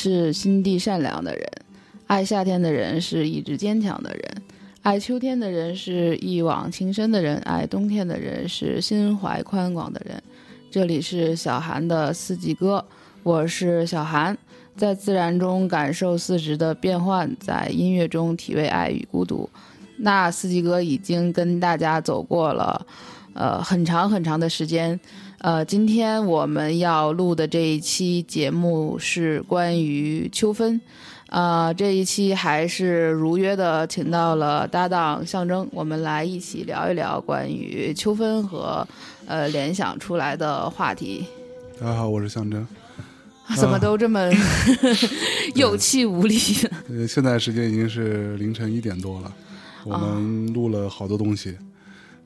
是心地善良的人，爱夏天的人是意志坚强的人，爱秋天的人是一往情深的人，爱冬天的人是心怀宽广的人。这里是小韩的四季歌，我是小韩，在自然中感受四时的变换，在音乐中体味爱与孤独。那四季歌已经跟大家走过了，呃，很长很长的时间。呃，今天我们要录的这一期节目是关于秋分，啊，这一期还是如约的请到了搭档象征，我们来一起聊一聊关于秋分和呃联想出来的话题。大家好，我是象征。怎么都这么 有气无力？呃，现在时间已经是凌晨一点多了，我们录了好多东西。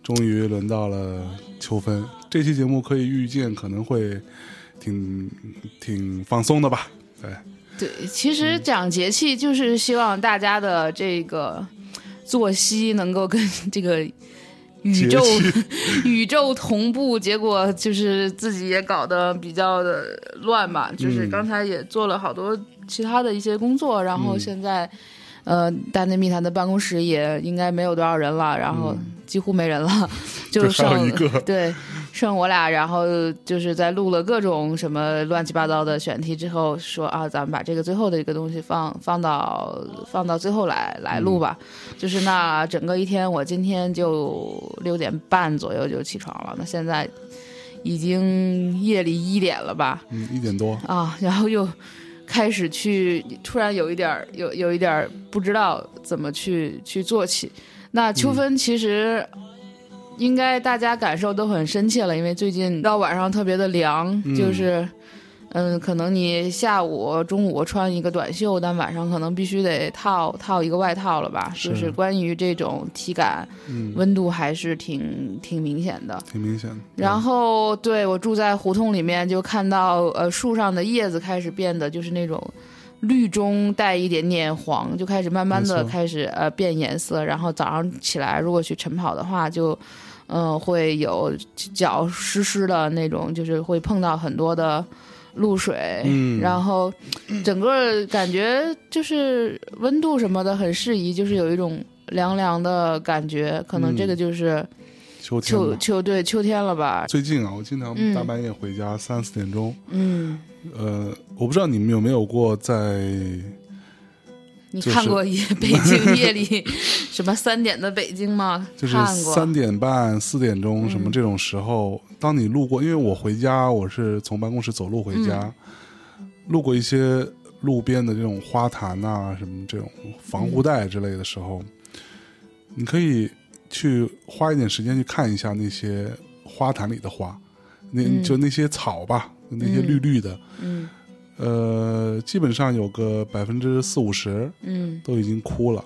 终于轮到了秋分，这期节目可以预见可能会挺挺放松的吧？对对，其实讲节气就是希望大家的这个作息能够跟这个宇宙 宇宙同步，结果就是自己也搞得比较的乱吧。就是刚才也做了好多其他的一些工作，然后现在。呃，大内密谈的办公室也应该没有多少人了，然后几乎没人了，就剩一个 对，剩我俩，然后就是在录了各种什么乱七八糟的选题之后，说啊，咱们把这个最后的一个东西放放到放到最后来来录吧。就是那整个一天，我今天就六点半左右就起床了，那现在已经夜里一点了吧？嗯，一点多啊，然后又。开始去，突然有一点儿，有有一点儿不知道怎么去去做起。那秋分其实应该大家感受都很深切了，因为最近到晚上特别的凉，就是。嗯，可能你下午、中午穿一个短袖，但晚上可能必须得套套一个外套了吧？就是关于这种体感，温度还是挺挺明显的，挺明显的。然后，对我住在胡同里面，就看到呃树上的叶子开始变得就是那种绿中带一点点黄，就开始慢慢的开始呃变颜色。然后早上起来如果去晨跑的话，就嗯会有脚湿湿的那种，就是会碰到很多的。露水，然后整个感觉就是温度什么的很适宜，就是有一种凉凉的感觉，可能这个就是秋秋秋对秋天了吧。最近啊，我经常大半夜回家三四点钟，嗯，呃，我不知道你们有没有过在。你看过夜北京 夜里什么三点的北京吗？就是三点半、四点钟什么这种时候，当你路过，因为我回家我是从办公室走路回家，路过一些路边的这种花坛啊，什么这种防护带之类的时候，你可以去花一点时间去看一下那些花坛里的花，那就那些草吧，那些绿绿的，嗯。呃，基本上有个百分之四五十，嗯，都已经枯了，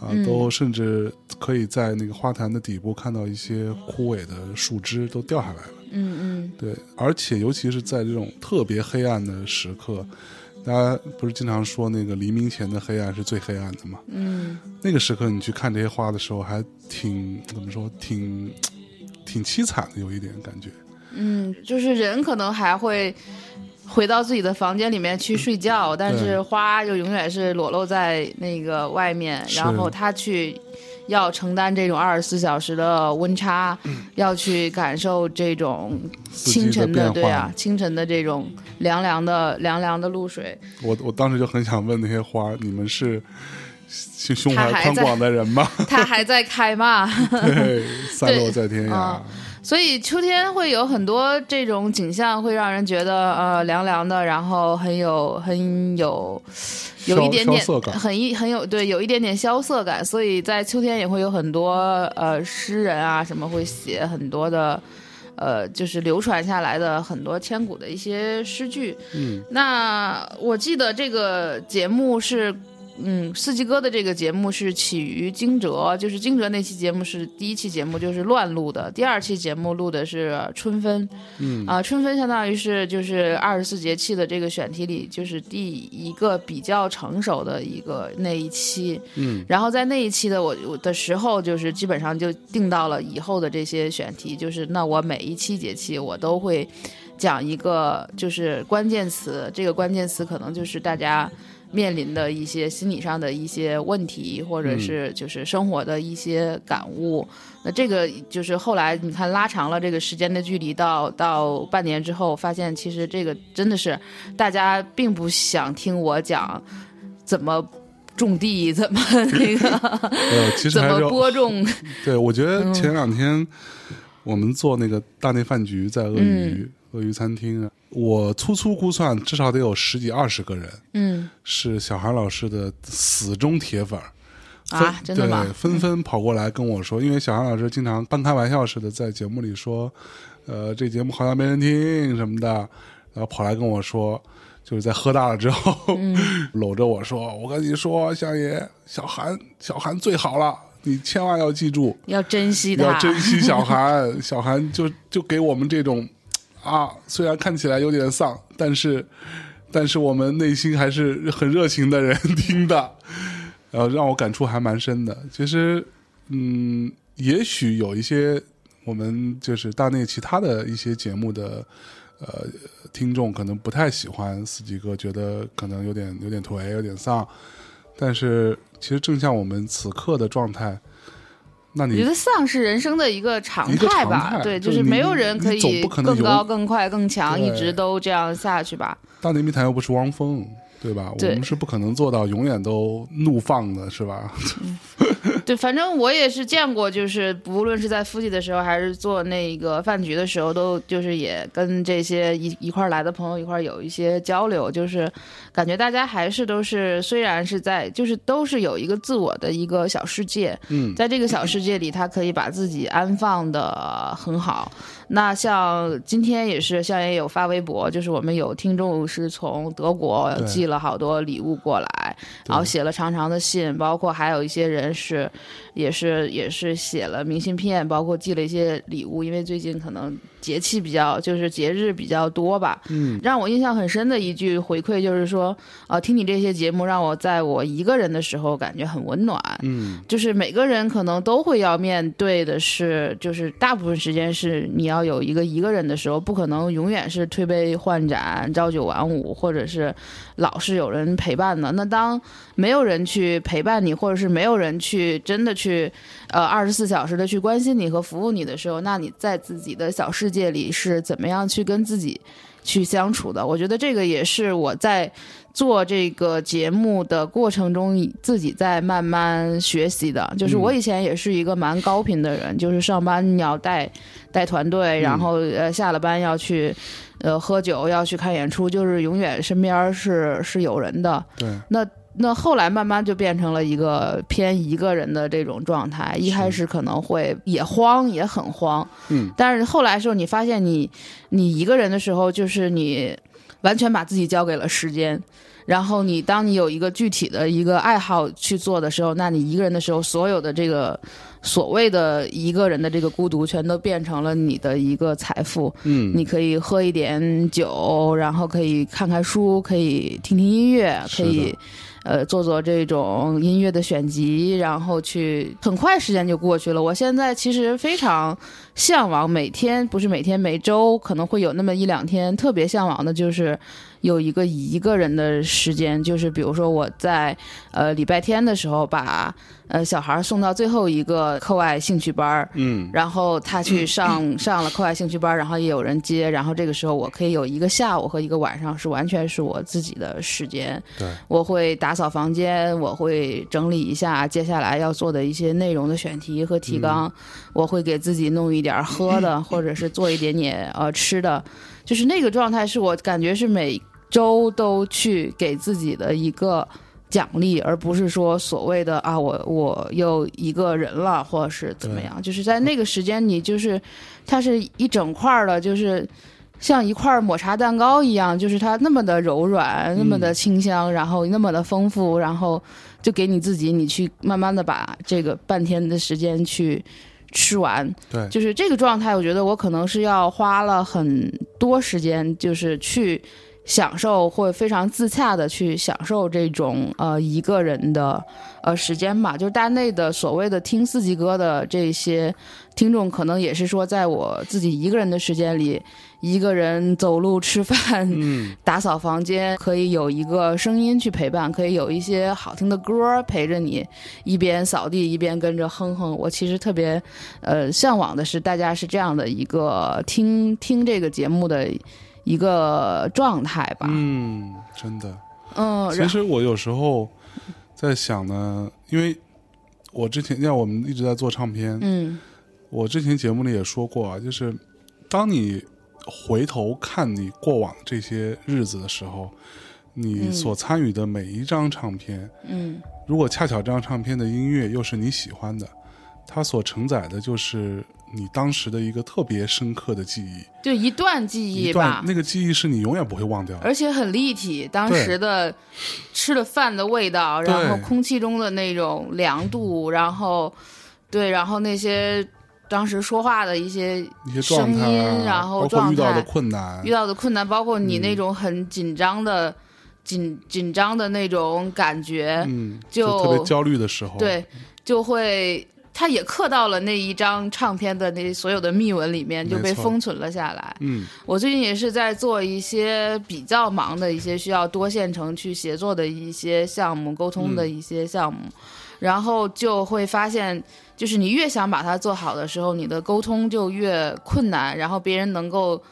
啊，都甚至可以在那个花坛的底部看到一些枯萎的树枝都掉下来了，嗯嗯，对，而且尤其是在这种特别黑暗的时刻，大家不是经常说那个黎明前的黑暗是最黑暗的吗？嗯，那个时刻你去看这些花的时候，还挺怎么说，挺 挺凄惨的，有一点感觉。嗯，就是人可能还会。回到自己的房间里面去睡觉，但是花就永远是裸露在那个外面，然后他去要承担这种二十四小时的温差，要去感受这种清晨的对啊，清晨的这种凉凉的凉凉的露水。我我当时就很想问那些花，你们是胸胸怀宽广的人吗？它还在开吗？对，散落在天涯。所以秋天会有很多这种景象，会让人觉得呃凉凉的，然后很有很有有一点点很一很有对有一点点萧瑟感。所以在秋天也会有很多呃诗人啊什么会写很多的呃就是流传下来的很多千古的一些诗句。嗯，那我记得这个节目是。嗯，四季歌的这个节目是起于惊蛰，就是惊蛰那期节目是第一期节目，就是乱录的。第二期节目录的是春分，嗯啊，春分相当于是就是二十四节气的这个选题里，就是第一个比较成熟的一个那一期，嗯，然后在那一期的我我的时候，就是基本上就定到了以后的这些选题，就是那我每一期节气我都会。讲一个就是关键词，这个关键词可能就是大家面临的一些心理上的一些问题，或者是就是生活的一些感悟。那这个就是后来你看拉长了这个时间的距离，到到半年之后，发现其实这个真的是大家并不想听我讲怎么种地，怎么那个 呃，其实怎么播种。对，我觉嗯得前两天我们做那个大内饭局，在鳄鱼、嗯鳄鱼餐厅。啊，我粗粗估算，至少得有十几二十个人嗯。是小韩老师的死忠铁粉儿。啊真的吗？对，纷纷跑过来跟我说，因为小韩老师经常半开玩笑似的在节目里说，呃，这节目好像没人听什么的，然后跑来跟我说，就是在喝大了之后，嗯。搂着我说：“我跟你说，相爷，小韩，小韩最好了，你千万要记住，要珍惜他，要珍惜小韩，小韩就就给我们这种啊，虽然看起来有点丧，但是但是我们内心还是很热情的人 听的，然后让我感触还蛮深的。其实，嗯，也许有一些我们就是大内其他的一些节目的呃听众可能不太喜欢四季哥，觉得可能有点有点颓，有点丧，但是其实正像我们此刻的状态。那你我觉得丧是人生的一个常态吧，态对，就是是没有人可以更高、更快、更强，一直都这样下去吧。大内密谈又不是汪峰，对吧？对我们是不可能做到永远都怒放的，是吧？对，反正我也是见过，就是不论是在复习的时候，还是做那个饭局的时候，都就是也跟这些一一块儿来的朋友一块儿有一些交流，就是感觉大家还是都是虽然是在，就是都是有一个自我的一个小世界，嗯，在这个小世界里，他可以把自己安放的很好。那像今天也是，像也有发微博，就是我们有听众是从德国寄了好多礼物过来，然后写了长长的信，包括还有一些人是，也是也是写了明信片，包括寄了一些礼物，因为最近可能节气比较，就是节日比较多吧。嗯，让我印象很深的一句回馈就是说，呃，听你这些节目，让我在我一个人的时候感觉很温暖。嗯，就是每个人可能都会要面对的是，就是大部分时间是你要有一个一个人的时候，不可能永远是推杯换盏、朝九晚五，或者是老是有人陪伴的。那当没有人去陪伴你，或者是没有人去真的去呃二十四小时的去关心你和服务你的时候，那你在自己的小世界里是怎么样去跟自己去相处的？我觉得这个也是我在做这个节目的过程中自己在慢慢学习的。就是我以前也是一个蛮高频的人，就是上班你要带带团队，然后呃下了班要去呃喝酒，要去看演出，就是永远身边是是有人的。对，那那后来慢慢就变成了一个偏一个人的这种状态。一开始可能会也慌，也很慌，嗯，但是后来时候你发现你你一个人的时候，就是你完全把自己交给了时间。然后你当你有一个具体的一个爱好去做的时候，那你一个人的时候，所有的这个所谓的一个人的这个孤独，全都变成了你的一个财富。嗯，你可以喝一点酒，然后可以看看书，可以听听音乐，可以呃做做这种音乐的选集，然后去很快时间就过去了。我现在其实非常向往每天，不是每天每周，可能会有那么一两天特别向往的，就是有一个一个人的时间，就是比如说我在呃礼拜天的时候把呃小孩送到最后一个课外兴趣班儿。嗯，然后他去 上上了课外兴趣班，然后也有人接，然后这个时候我可以有一个下午和一个晚上是完全是我自己的时间。对，我会打扫房间，我会整理一下接下来要做的一些内容的选题和提纲，我会给自己弄一点喝的，或者是做一点点呃吃的，就是那个状态是我感觉是每周都去给自己的一个。奖励，而不是说所谓的啊，我我又一个人了，或者是怎么样，就是在那个时间，你就是它是一整块儿的，就是像一块抹茶蛋糕一样，就是它那么的柔软，那么的清香，然后那么的丰富，然后就给你自己，你去慢慢的把这个半天的时间去吃完。对，就是这个状态，我觉得我可能是要花了很多时间，就是去享受，会非常自洽的去享受这种呃一个人的呃时间吧。就是大内的所谓的听四季歌的这些听众，可能也是说，在我自己一个人的时间里，一个人走路、吃饭、嗯 打扫房间，可以有一个声音去陪伴，可以有一些好听的歌陪着你，一边扫地一边跟着哼哼。我其实特别呃向往的是，大家是这样的一个听听这个节目的一个状态吧。嗯，真的。嗯，其实我有时候在想呢，因为我之前像我们一直在做唱片，嗯我之前节目里也说过啊，就是当你回头看你过往这些日子的时候，你嗯所参与的每一张唱片，嗯如果恰巧这张唱片的音乐又是你喜欢的，它所承载的就是你当时的一个特别深刻的记忆，就一段记忆吧。那个记忆是你永远不会忘掉的。而且很立体，当时的吃的饭的味道，然后空气中的那种凉度，然后对，然后那些当时说话的一些一些声音啊，然后状态遇到的困难遇，到的困难，包括你嗯那种很紧张的、紧紧张的那种感觉，嗯，就特别焦虑的时候，对，就会。它也刻到了那一张唱片的那所有的密文里面，就被封存了下来。嗯我最近也是在做一些比较忙的一些需要多线程去协作的一些项目，沟通的一些项目，然后就会发现，就是你越想把它做好的时候，你的沟通就越困难，然后别人能够。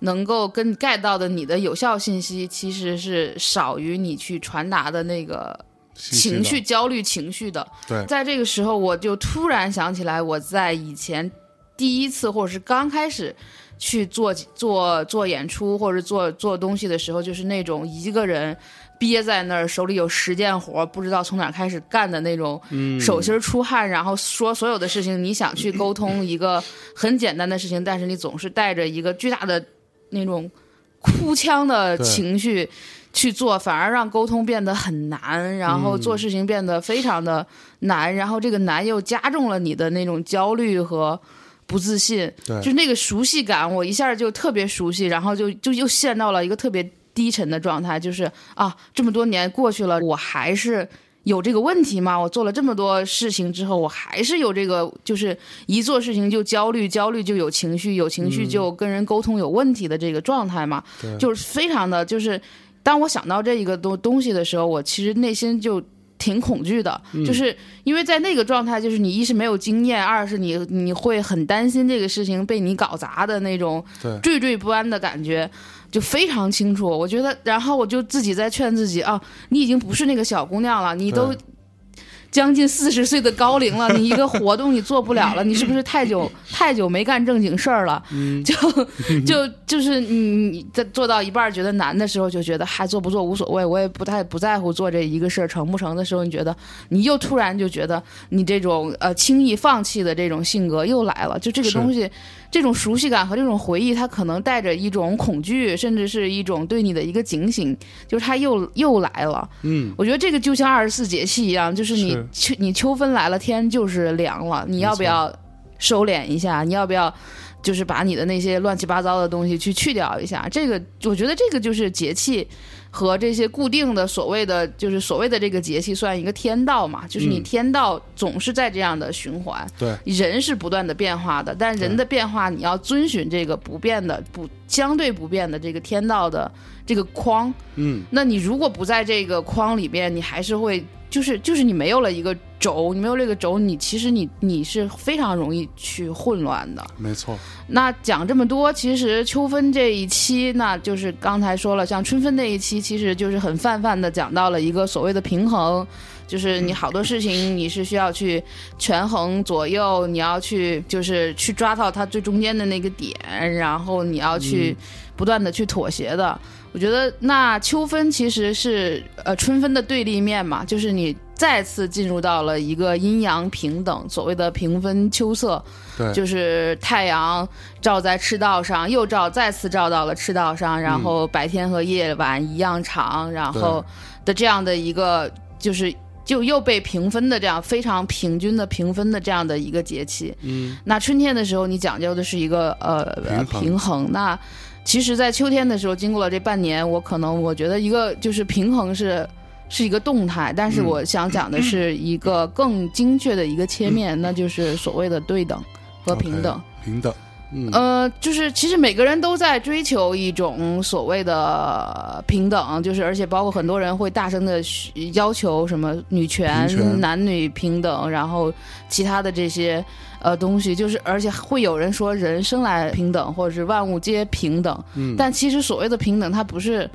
能够跟你 get 到的你的有效信息，其实是少于你去传达的那个情绪、焦虑情绪的。对在这个时候，我就突然想起来，我在以前第一次或者是刚开始去做做做演出或者做做东西的时候，就是那种一个人憋在那儿，手里有十件活，不知道从哪儿开始干的那种，嗯手心出汗，然后说所有的事情，你想去沟通 一个很简单的事情，但是你总是带着一个巨大的那种哭腔的情绪。去做，反而让沟通变得很难，然后做事情变得非常的难，然后这个难又加重了你的那种焦虑和不自信，对。就是那个熟悉感，我一下就特别熟悉，然后就就又陷到了一个特别低沉的状态，就是啊，这么多年过去了，我还是。有这个问题吗？我做了这么多事情之后，我还是有这个，就是一做事情就焦虑，焦虑就有情绪，有情绪就跟人沟通有问题的这个状态嘛，对。就是非常的，就是当我想到这一个东东西的时候，我其实内心就挺恐惧的，就是因为在那个状态，就是你一是没有经验，二是你你会很担心这个事情被你搞砸的那种对。惴惴不安的感觉。就非常清楚，我觉得，然后我就自己在劝自己啊，你已经不是那个小姑娘了，你都对将近四十岁的高龄了，你一个活动你做不了了，你是不是太久 太久没干正经事儿了？就就就是你你在做到一半儿觉得难的时候，就觉得还做不做无所谓，我也不太不在乎做这一个事儿成不成的时候，你觉得你又突然就觉得你这种呃轻易放弃的这种性格又来了，就这个东西。这种熟悉感和这种回忆，它可能带着一种恐惧，甚至是一种对你的一个警醒，就是它又又来了。嗯，我觉得这个就像二十四节气一样，就是你秋你秋分来了，天就是凉了，你要不要收敛一下？你要不要就是把你的那些乱七八糟的东西去去掉一下？这个我觉得这个就是节气和这些固定的所谓的就是所谓的这个节气算一个天道嘛，就是你嗯天道总是在这样的循环。对，人是不断的变化的，但人的变化你要遵循这个不变的、不相对不变的这个天道的这个框。嗯，那你如果不在这个框里边，你还是会就是就是你没有了一个轴，你没有这个轴，你其实你你是非常容易去混乱的。没错，那讲这么多，其实秋分这一期，那就是刚才说了，像春分那一期，其实就是很泛泛的讲到了一个所谓的平衡，就是你好多事情你是需要去权衡左右，你要去就是去抓到它最中间的那个点，然后你要去不断的去妥协的。我觉得那秋分其实是呃春分的对立面嘛，就是你再次进入到了一个阴阳平等，所谓的平分秋色，对，就是太阳照在赤道上，又照再次照到了赤道上，然后白天和夜晚一样长，然后的这样的一个就是。就又被平分的这样非常平均的平分的这样的一个节气，嗯，那春天的时候，你讲究的是一个呃平衡。那其实，在秋天的时候，经过了这半年，我可能我觉得一个就是平衡是是一个动态，但是我想讲的是一个更精确的一个切面，那就是所谓的对等和平等。平等，嗯，呃，就是其实每个人都在追求一种所谓的平等，就是而且包括很多人会大声的要求什么女权、权。男女平等，然后其他的这些呃东西，就是而且会有人说人生来平等，或者是万物皆平等，嗯。但其实所谓的平等，它不是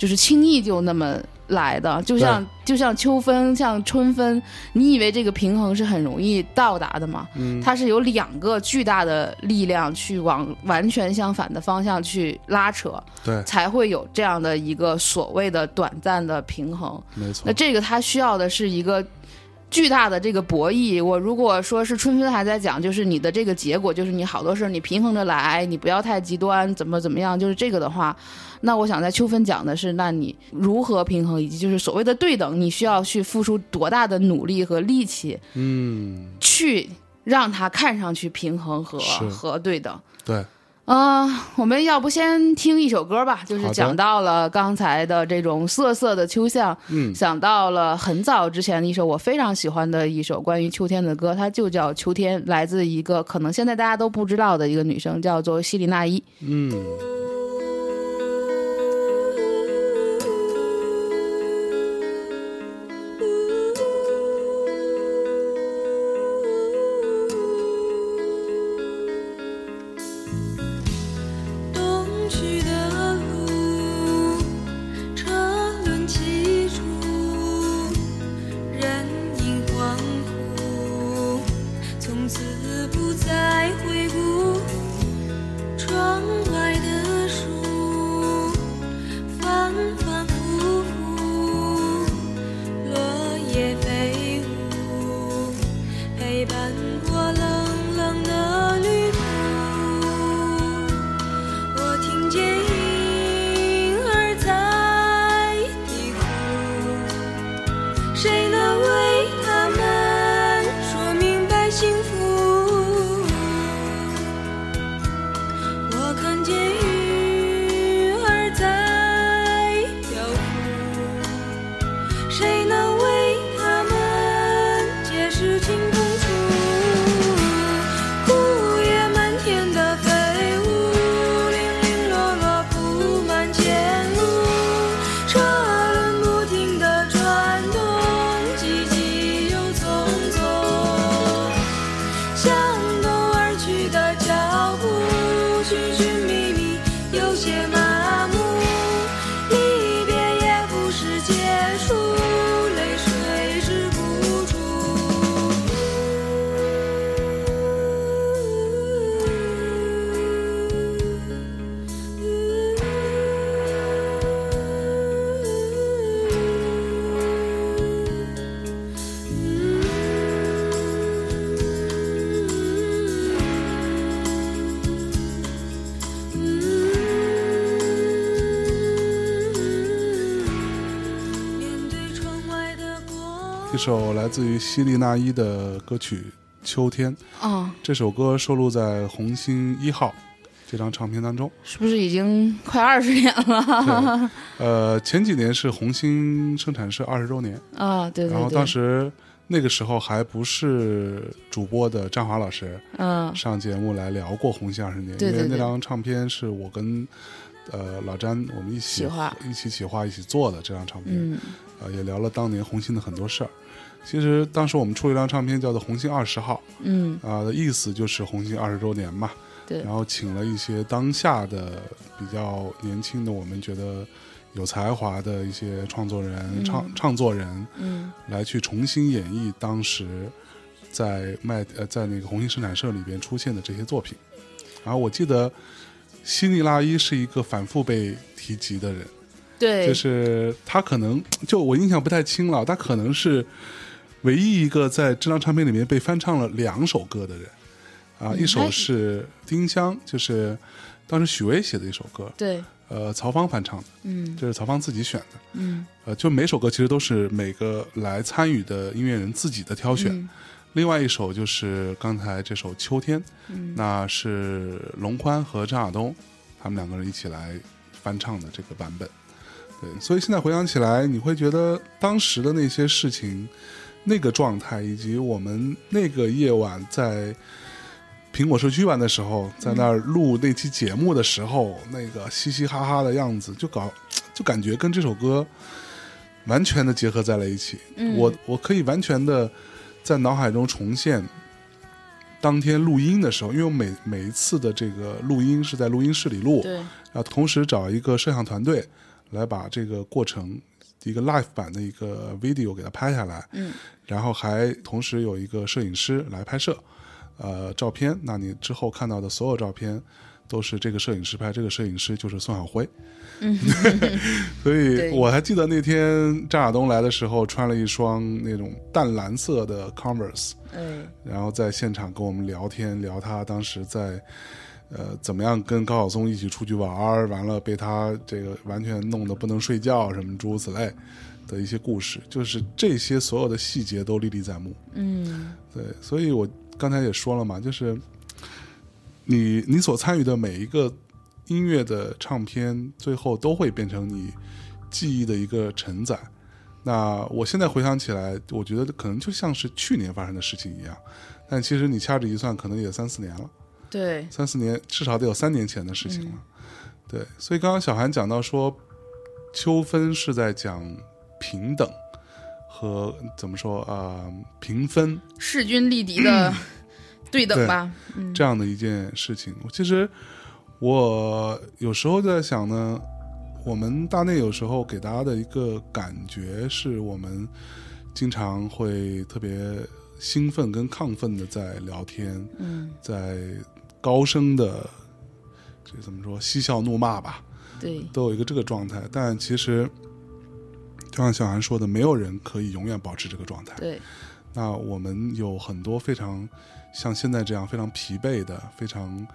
就是轻易就那么来的，就像就像秋分，像春分，你以为这个平衡是很容易到达的吗？嗯它是有两个巨大的力量去往完全相反的方向去拉扯，对，才会有这样的一个所谓的短暂的平衡。没错那，这个它需要的是一个巨大的这个博弈。我如果说是春分还在讲，就是你的这个结果，就是你好多事儿你平衡着来，你不要太极端，怎么怎么样，就是这个的话，那我想在秋分讲的是，那你如何平衡，以及就是所谓的对等，你需要去付出多大的努力和力气，嗯，去让它看上去平衡和和对等。对，啊、我们要不先听一首歌吧？就是讲到了刚才的这种瑟瑟的秋象，嗯想到了很早之前的一首我非常喜欢的一首关于秋天的歌，它就叫《秋天》，来自一个可能现在大家都不知道的一个女生，叫做西里娜依。嗯，一首来自于希利娜伊的歌曲《秋天》，啊、这首歌收录在《红星一号》这张唱片当中。是不是已经快二十年了？呃，前几年是红星生产社二十周年，啊，对对对。然后当时那个时候还不是主播的张华老师嗯上节目来聊过红星二十年，因为那张唱片是我跟呃老詹我们一起一起企划一起做的这张唱片，嗯呃，也聊了当年红星的很多事儿。其实当时我们出了一张唱片叫做《红星二十号》，嗯，啊、的意思就是红星二十周年嘛。对然后请了一些当下的比较年轻的，我们觉得有才华的一些创作人、唱唱作人，嗯来去重新演绎当时在麦呃在那个红星生产社里边出现的这些作品。然后我记得希尼拉伊是一个反复被提及的人，对，就是他可能就我印象不太清了，他可能是唯一一个在这张唱片里面被翻唱了两首歌的人。啊，嗯一首哎是《丁香》，就是当时许巍写的一首歌，对，呃，曹芳翻唱的，嗯。这是曹芳自己选的，嗯。呃，就每首歌其实都是每个来参与的音乐人自己的挑选。嗯。另外一首就是刚才这首《秋天》，嗯。那是龙宽和张亚东他们两个人一起来翻唱的这个版本。对，所以现在回想起来，你会觉得当时的那些事情、那个状态，以及我们那个夜晚在苹果社区玩的时候，在那儿录那期节目的时候，那个嘻嘻哈哈的样子，就搞就感觉跟这首歌完全的结合在了一起。嗯我我可以完全的在脑海中重现当天录音的时候，因为我每每一次的这个录音是在录音室里录，对，然后同时找一个摄像团队来把这个过程一个 live 版的一个 video 给它拍下来，嗯，然后还同时有一个摄影师来拍摄，呃，照片，那你之后看到的所有照片都是这个摄影师拍，这个摄影师就是宋晓辉，嗯，所以我还记得那天张亚东来的时候穿了一双那种淡蓝色的 Converse，嗯，然后在现场跟我们聊天，聊他当时在呃怎么样跟高晓松一起出去玩儿，完了被他这个完全弄得不能睡觉，什么诸如此类的一些故事，就是这些所有的细节都历历在目。嗯对，所以我刚才也说了嘛，就是你你所参与的每一个音乐的唱片，最后都会变成你记忆的一个承载。那我现在回想起来，我觉得可能就像是去年发生的事情一样，但其实你掐指一算，可能也三四年了，对，三四年至少得有三年前的事情了。嗯。对，所以刚刚小韩讲到说，秋分是在讲平等和怎么说啊、呃平分，势均力敌的 对等吧，嗯，这样的一件事情。其实我有时候在想呢，我们大内有时候给大家的一个感觉是我们经常会特别兴奋跟亢奋的在聊天，嗯，在高声的这怎么说嬉笑怒骂吧，对，都有一个这个状态。但其实就像小韩说的，没有人可以永远保持这个状态。对，那我们有很多非常像现在这样非常疲惫的、非常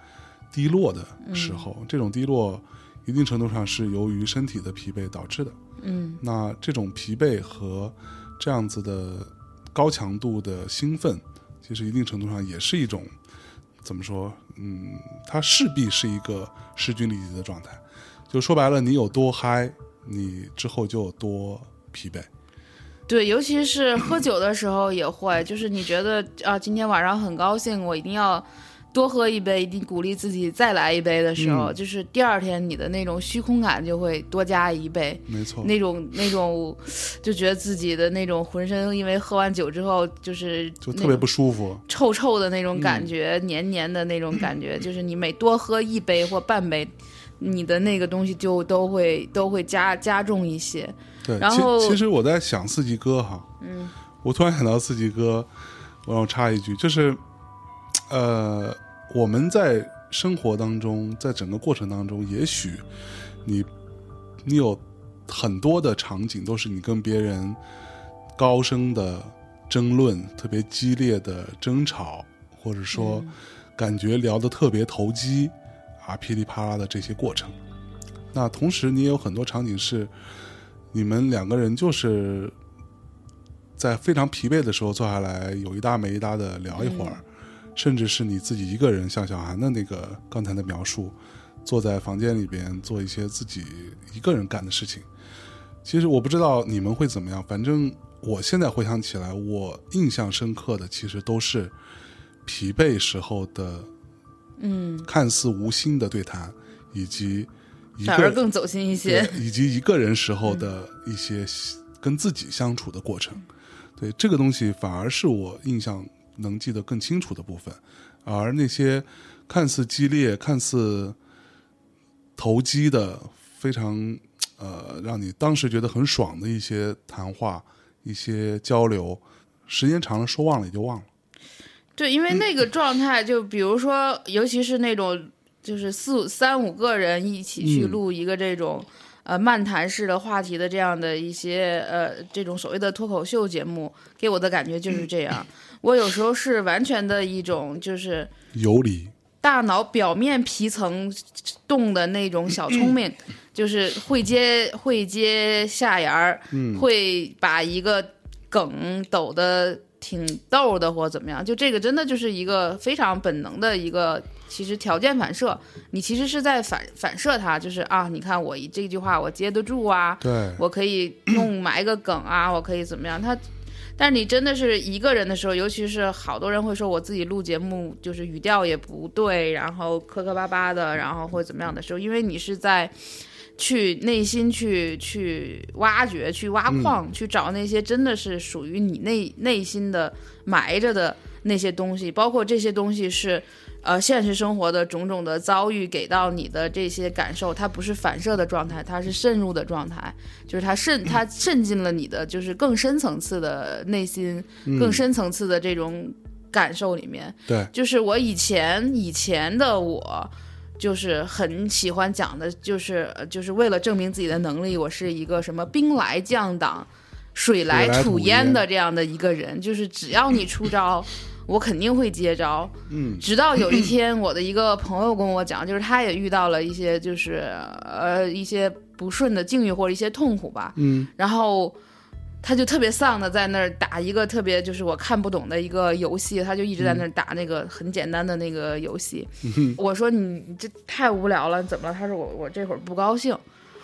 低落的时候，这种低落一定程度上是由于身体的疲惫导致的。嗯那这种疲惫和这样子的高强度的兴奋，其实一定程度上也是一种怎么说？嗯，它势必是一个势均力敌的状态。就说白了，你有多嗨，你之后就有多疲惫。对，尤其是喝酒的时候也会，就是你觉得啊，今天晚上很高兴，我一定要多喝一杯，一定鼓励自己再来一杯的时候，嗯就是第二天你的那种虚空感就会多加一倍。没错，那种那种，就觉得自己的那种浑身，因为喝完酒之后就是就特别不舒服。臭臭的那种感嗯觉，黏黏的那种感觉，就是你每多喝一杯或半杯，你的那个东西就都会都会加加重一些。对，然后其实我在想四季歌哈，嗯我突然想到四季歌，我让我插一句，就是，呃，我们在生活当中，在整个过程当中，也许你你有很多的场景都是你跟别人高声的争论、特别激烈的争吵，或者说感觉聊得特别投机啊，噼里啪啦的这些过程。那同时，你也有很多场景是你们两个人就是在非常疲惫的时候坐下来，有一搭没一搭的聊一会儿，甚至是你自己一个人，像小韩的那个刚才的描述，坐在房间里边做一些自己一个人干的事情。其实我不知道你们会怎么样，反正我现在回想起来，我印象深刻的其实都是疲惫时候的嗯，看似无心的对谈，以及反而更走心一些。以及一个人时候的一些跟自己相处的过程。对这个东西，反而是我印象能记得更清楚的部分，而那些看似激烈、看似投机的、非常呃让你当时觉得很爽的一些谈话、一些交流，时间长了说忘了也就忘了。对，因为那个状态，就比如说，尤其是那种就是四五三五个人一起去嗯录一个这种、呃漫谈式的话题的这样的一些呃这种所谓的脱口秀节目，给我的感觉就是这样。我有时候是完全的一种就是游离，大脑表面皮层动的那种小聪明，就是会接会接下沿儿，嗯。会把一个梗抖的挺逗的或怎么样，就这个真的就是一个非常本能的一个其实条件反射，你其实是在反反射它，就是啊，你看我这句话我接得住啊，对，我可以用埋个梗啊，我可以怎么样？他，但是你真的是一个人的时候，尤其是好多人会说我自己录节目就是语调也不对，然后磕磕巴巴的，然后或者怎么样的时候，因为你是在去内心去去挖掘、去挖矿、去找那些真的是属于你内内心的埋着的那些东西，包括这些东西是。呃，现实生活的种种的遭遇给到你的这些感受，它不是反射的状态，它是渗入的状态，就是它渗它 渗进了你的就是更深层次的内心，更深层次的这种感受里面。对，就是我以前以前的我，就是很喜欢讲的，就是呃就是为了证明自己的能力，我是一个什么兵来将挡，水来土淹的这样的一个人，就是只要你出招。我肯定会接招，嗯，直到有一天，我的一个朋友跟我讲，就是他也遇到了一些，就是呃一些不顺的境遇或者一些痛苦吧，嗯，然后他就特别丧的在那儿打一个特别就是我看不懂的一个游戏，他就一直在那儿打那个很简单的那个游戏。我说你你这太无聊了，怎么了？他说我我这会儿不高兴。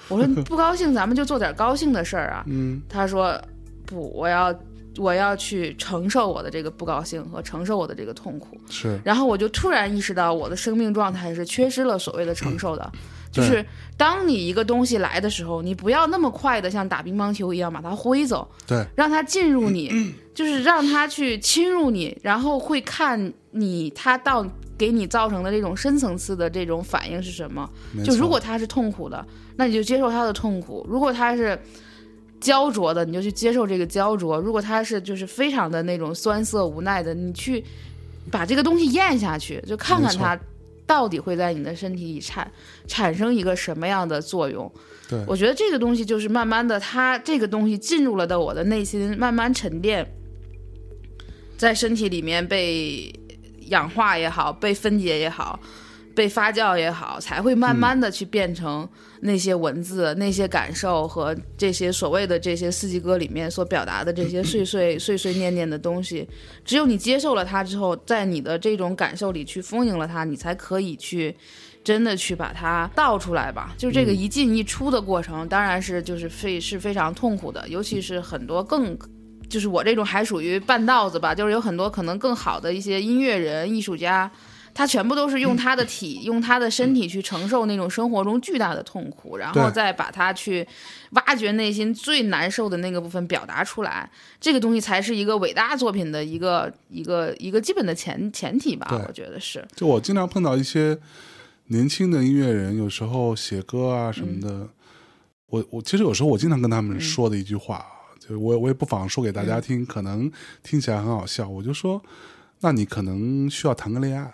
我说不高兴，咱们就做点高兴的事儿啊。嗯，他说不，我要。我要去承受我的这个不高兴和承受我的这个痛苦，是。然后我就突然意识到，我的生命状态是缺失了所谓的承受的，就是当你一个东西来的时候，你不要那么快的像打乒乓球一样把它挥走，对，让它进入你，就是让它去侵入你，然后会看你它到给你造成的这种深层次的这种反应是什么。就如果它是痛苦的，那你就接受它的痛苦；如果它是。焦灼的，你就去接受这个焦灼；如果他是就是非常的那种酸涩无奈的，你去把这个东西咽下去，就看看它到底会在你的身体里产产生一个什么样的作用。对我觉得这个东西就是慢慢的，它这个东西进入了的我的内心，慢慢沉淀在身体里面被氧化也好，被分解也好。被发酵也好，才会慢慢的去变成那些文字、那些感受和这些所谓的这些四季歌里面所表达的这些碎碎碎碎念念的东西。只有你接受了它之后，在你的这种感受里去丰盈了它，你才可以去真的去把它倒出来吧。就是这个一进一出的过程，当然是就是非是非常痛苦的，尤其是很多更就是我这种还属于半道子吧，就是有很多可能更好的一些音乐人、艺术家。他全部都是用他的体，用他的身体去承受那种生活中巨大的痛苦，然后再把它去挖掘内心最难受的那个部分表达出来。这个东西才是一个伟大作品的一个一个一个基本的前前提吧？我觉得是。就我经常碰到一些年轻的音乐人，有时候写歌啊什么的，我我其实有时候我经常跟他们说的一句话，就我我也不妨说给大家听，可能听起来很好笑。我就说，那你可能需要谈个恋爱。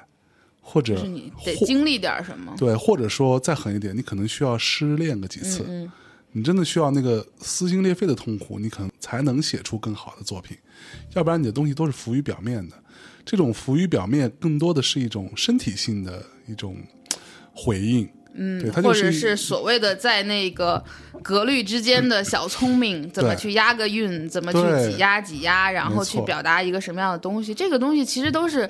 或者你得经历点什么？对，或者说再狠一点，你可能需要失恋个几次，你真的需要那个撕心裂肺的痛苦，你可能才能写出更好的作品。要不然你的东西都是浮于表面的，这种浮于表面更多的是一种身体性的一种回应。嗯，或者是所谓的在那个格律之间的小聪明，怎么去押个韵，怎么去挤压挤压，然后去表达一个什么样的东西？这个东西其实都是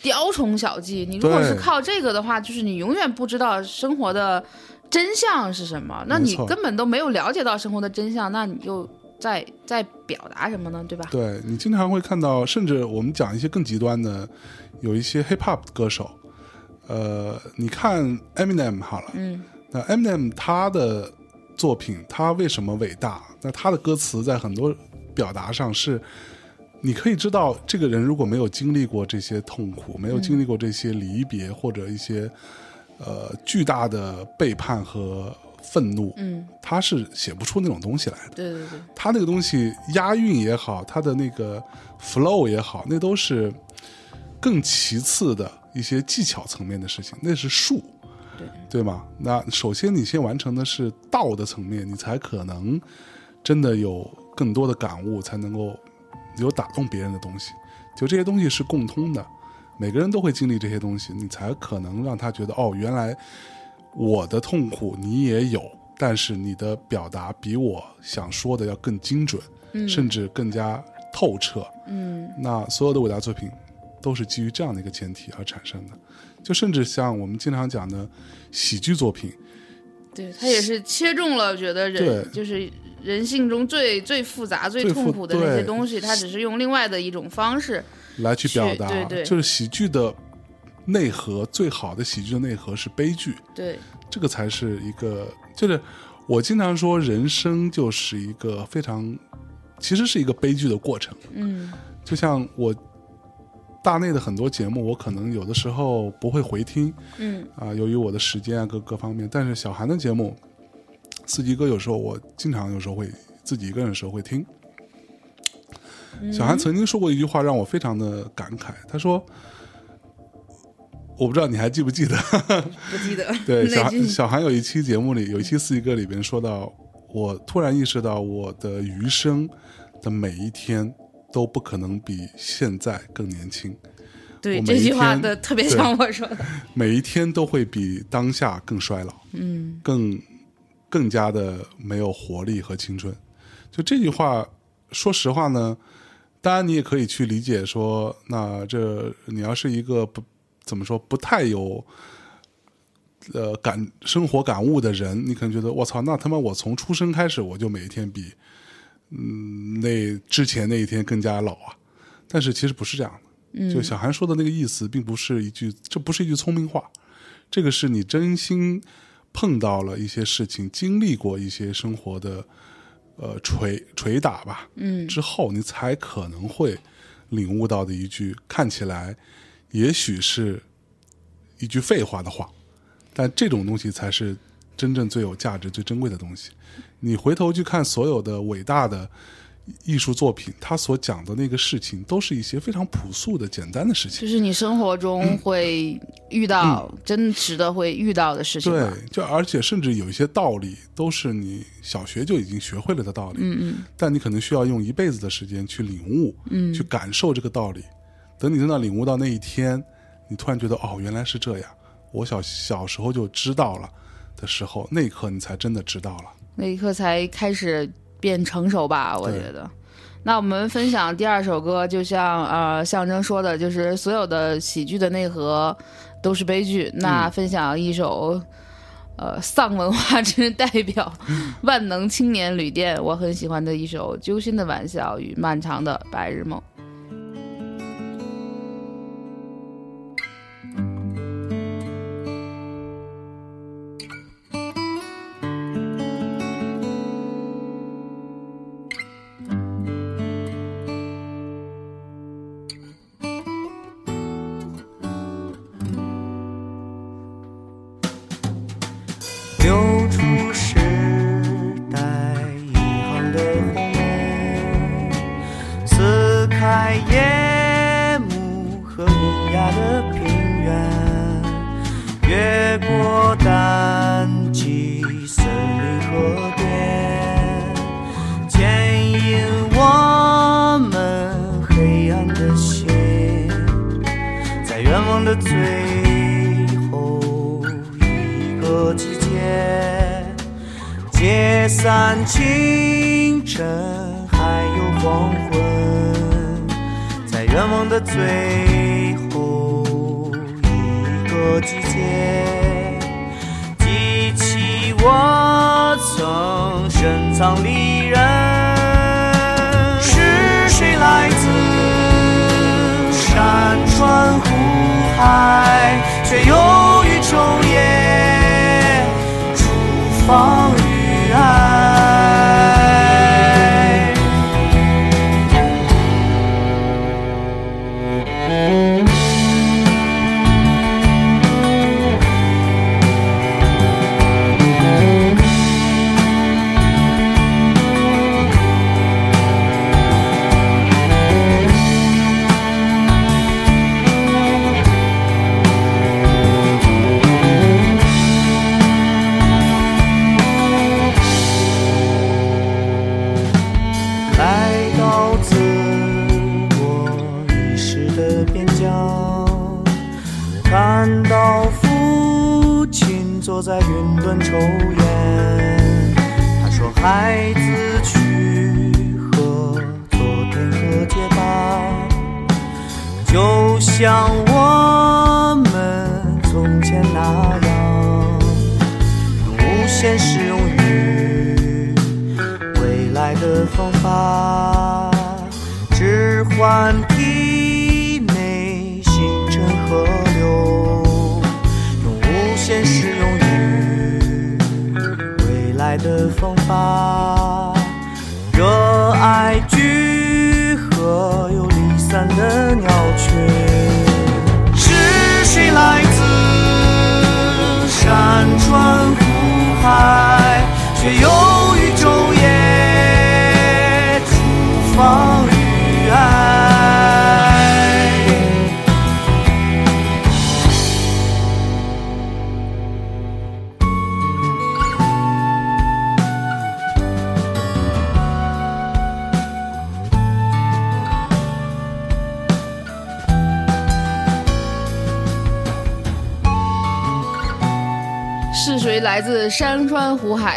雕虫小技。你如果是靠这个的话，就是你永远不知道生活的真相是什么，那你根本都没有了解到生活的真相，那你又在在表达什么呢？对吧？对你经常会看到，甚至我们讲一些更极端的，有一些 hip hop 歌手。呃，你看 Eminem 好了，嗯，那 Eminem 他的作品他为什么伟大？那他的歌词在很多表达上是，你可以知道，这个人如果没有经历过这些痛苦，没有经历过这些离别或者一些呃巨大的背叛和愤怒，嗯，他是写不出那种东西来的。对对对，他那个东西押韵也好，他的那个 flow 也好，那都是更其次的。一些技巧层面的事情，那是术，对对吗？那首先你先完成的是道的层面，你才可能真的有更多的感悟，才能够有打动别人的东西。就这些东西是共通的，每个人都会经历这些东西，你才可能让他觉得哦，原来我的痛苦你也有，但是你的表达比我想说的要更精准，甚至更加透彻。嗯，那所有的伟大作品。都是基于这样的一个前提而产生的。就甚至像我们经常讲的喜剧作品，对他也是切中了，觉得人就是人性中最最复杂、最痛苦的那些东西，他只是用另外的一种方式。来去表达，对对。就是喜剧的内核，最好的喜剧的内核是悲剧，对，这个才是一个，就是我经常说，人生就是一个非常，其实是一个悲剧的过程。嗯。就像我大内的很多节目，我可能有的时候不会回听嗯啊、由于我的时间啊各各方面，但是小韩的节目，四季歌有时候我经常有时候会自己一个人的时候会听。小韩曾经说过一句话，让我非常的感慨。他说：“我不知道你还记不记得，不记得 对，小韩小韩有一期节目里，有一期四季歌里边说到，我突然意识到我的余生的每一天都不可能比现在更年轻，对这句话的特别像我说的。每一天都会比当下更衰老，嗯更更加的没有活力和青春。就这句话，说实话呢，当然你也可以去理解说，那这你要是一个不怎么说不太有呃感生活感悟的人，你可能觉得我操，那他妈我从出生开始我就每一天比嗯那之前那一天更加老啊。但是其实不是这样的，就小韩说的那个意思，并不是一句，这不是一句聪明话，这个是你真心碰到了一些事情，经历过一些生活的呃捶捶打吧，嗯。之后你才可能会领悟到的一句看起来也许是一句废话的话，但这种东西才是真正最有价值、最珍贵的东西。你回头去看所有的伟大的艺术作品，它所讲的那个事情，都是一些非常朴素的、简单的事情就。是你生活中会遇到、真实的会遇到的事情。对，就而且甚至有一些道理都是你小学就已经学会了的道理，嗯嗯但你可能需要用一辈子的时间去领悟，嗯去感受这个道理。等你真的领悟到那一天，你突然觉得哦，原来是这样，我小小时候就知道了的时候，那一刻你才真的知道了。那一刻才开始变成熟吧，我觉得。那我们分享第二首歌，就像呃象征说的，就是所有的喜剧的内核都是悲剧。那分享一首。呃，丧文化之代表，万能青年旅店，我很喜欢的一首《揪心的玩笑与漫长的白日梦》。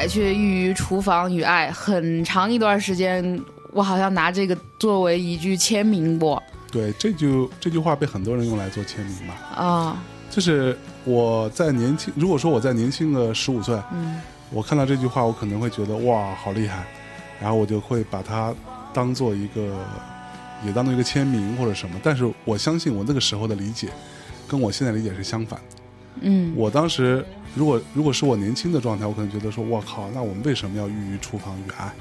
却寓于厨房与爱？很长一段时间，我好像拿这个作为一句签名过对，这句这句话被很多人用来做签名吧。啊。就是我在年轻，如果说我在年轻的十五岁，嗯我看到这句话，我可能会觉得哇，好厉害，然后我就会把它当做一个，也当做一个签名或者什么。但是我相信我那个时候的理解，跟我现在理解是相反的。嗯我当时如果如果是我年轻的状态，我可能觉得说，我靠，那我们为什么要寓于厨房与爱？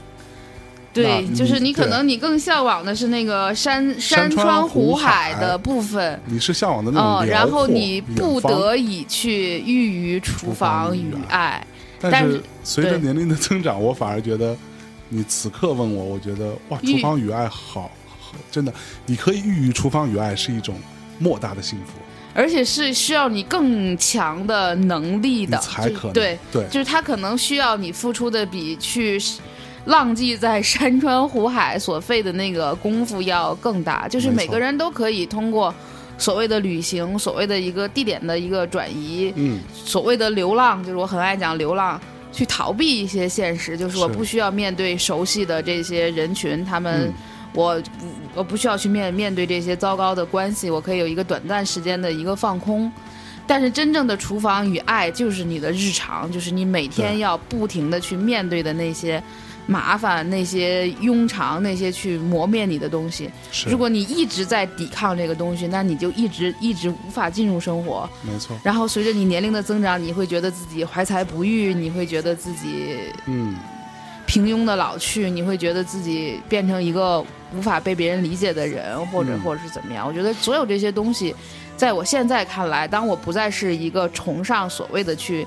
对，就是你可能你更向往的是那个山山川川湖湖海海的部分。你是向往的那种嗯，辽阔然后你不得已去寓于厨厨房房与与爱，但是随着年龄的增长，我反而觉得，你此刻问我，我觉得哇，厨房与爱好，好真的，你可以寓于厨房与爱是一种莫大的幸福，而且是需要你更强的能力的，才可能对，对。就是他可能需要你付出的比去浪迹在山川湖海所费的那个功夫要更大。就是每个人都可以通过所谓的旅行，所谓的一个地点的一个转移，嗯，所谓的流浪，就是我很爱讲流浪。去逃避一些现实，就是我不需要面对熟悉的这些人群，他们嗯我不我不需要去面面对这些糟糕的关系，我可以有一个短暂时间的一个放空。但是真正的厨房与爱就是你的日常，就是你每天要不停的去面对的那些麻烦、那些庸常、那些去磨灭你的东西。是，如果你一直在抵抗这个东西，那你就一直一直无法进入生活。没错，然后随着你年龄的增长，你会觉得自己怀才不遇，你会觉得自己嗯，平庸的老去，你会觉得自己变成一个无法被别人理解的人，或者嗯或者是怎么样？我觉得所有这些东西，在我现在看来，当我不再是一个崇尚所谓的去。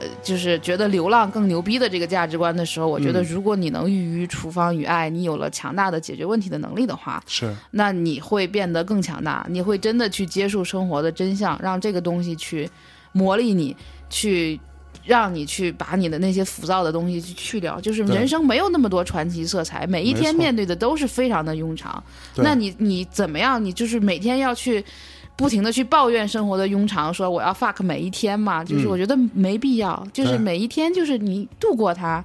呃，就是觉得流浪更牛逼的这个价值观的时候，我觉得嗯如果你能寓于厨房与爱，你有了强大的解决问题的能力的话，是，那你会变得更强大，你会真的去接受生活的真相，让这个东西去磨砺你，去让你去把你的那些浮躁的东西去去掉。就是人生没有那么多传奇色彩，每一天面对的都是非常的庸常。那你你怎么样？你就是每天要去。不停的去抱怨生活的庸常，说我要 fuck 每一天嘛，就是嗯我觉得没必要，就是每一天就是你度过它，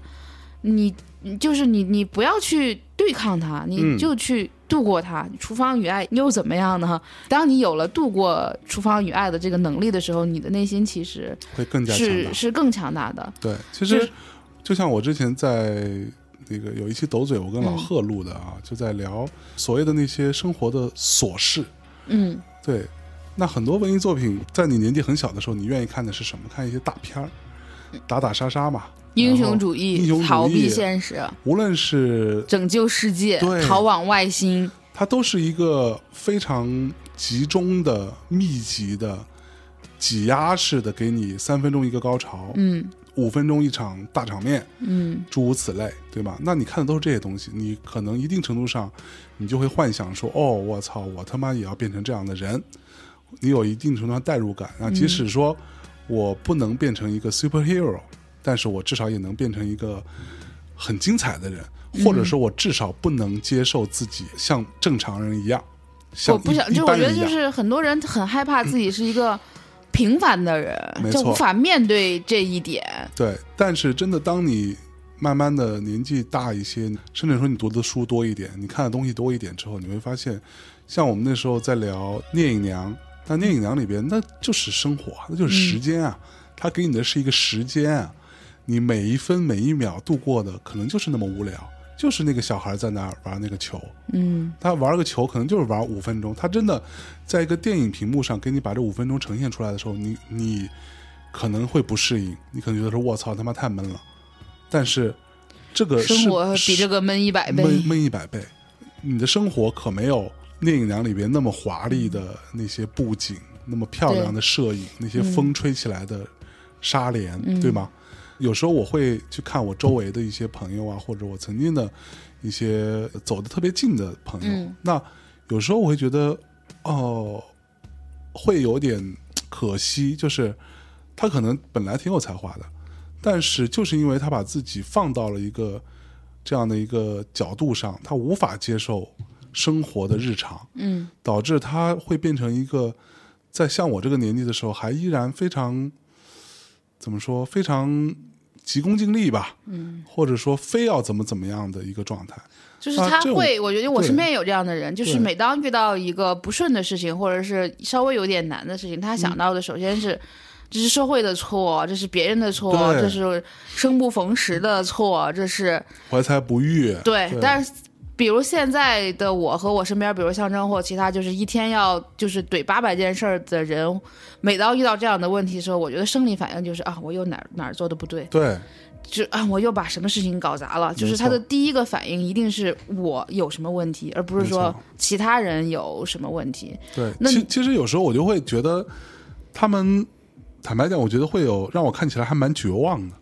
你就是你你不要去对抗它，你嗯就去度过它。厨房与爱又怎么样呢？当你有了度过厨房与爱的这个能力的时候，你的内心其实会更加强大。是是更强大的。对，其实就像我之前在那个有一期斗嘴，我跟老嗯贺录的啊，就在聊所谓的那些生活的琐事。嗯对，那很多文艺作品，在你年纪很小的时候，你愿意看的是什么？看一些大片儿，打打杀杀嘛。英雄主义，主义逃避现实，无论是拯救世界，逃往外星。它都是一个非常集中的、密集的、挤压式的，给你三分钟一个高潮，嗯五分钟一场大场面，嗯诸如此类，对吧？那你看的都是这些东西，你可能一定程度上，你就会幻想说，哦，我操，我他妈也要变成这样的人，你有一定程度上代入感啊。即使说我不能变成一个 superhero，但是我至少也能变成一个很精彩的人，或者说我至少不能接受自己像正常人一样，像我不想，一就我觉得。就是很多人很害怕自己是一个平凡的人，就无法面对这一点。对，但是真的，当你慢慢的年纪大一些，甚至说你读的书多一点，你看的东西多一点之后，你会发现，像我们那时候在聊《聂隐娘》，那《聂隐娘》里边那就是生活，那就是时间啊，它给你的是一个时间啊，你每一分每一秒度过的可能就是那么无聊，就是那个小孩在那儿玩那个球，嗯。他玩个球可能就是玩五分钟，他真的在一个电影屏幕上给你把这五分钟呈现出来的时候，你你可能会不适应，你可能觉得说我操他妈太闷了，但是这个是生活比这个闷一百倍。闷闷一百倍，你的生活可没有《聂隐娘》里边那么华丽的那些布景，那么漂亮的摄影，那些风吹起来的纱帘，嗯。对吗？有时候我会去看我周围的一些朋友啊，或者我曾经的一些走的特别近的朋友，嗯。那有时候我会觉得，哦，会有点可惜，就是他可能本来挺有才华的，但是就是因为他把自己放到了一个这样的一个角度上，他无法接受生活的日常，嗯。导致他会变成一个在像我这个年纪的时候，还依然非常怎么说，非常急功近利吧，嗯，或者说非要怎么怎么样的一个状态。就是他会，我觉得我身边有这样的人，就是每当遇到一个不顺的事情，或者是稍微有点难的事情，他嗯想到的首先是。这是社会的错，这是别人的错，这是生不逢时的错，这是怀才不遇，对。但是，比如现在的我和我身边，比如象征或其他，就是一天要就是怼八百件事儿的人，每当遇到这样的问题的时候，我觉得生理反应就是啊，我又哪儿哪儿做的不对，对就啊，我又把什么事情搞砸了。就是他的第一个反应一定是我有什么问题，而不是说其他人有什么问题。对，那其其实有时候我就会觉得，他们坦白讲，我觉得会有让我看起来还蛮绝望的，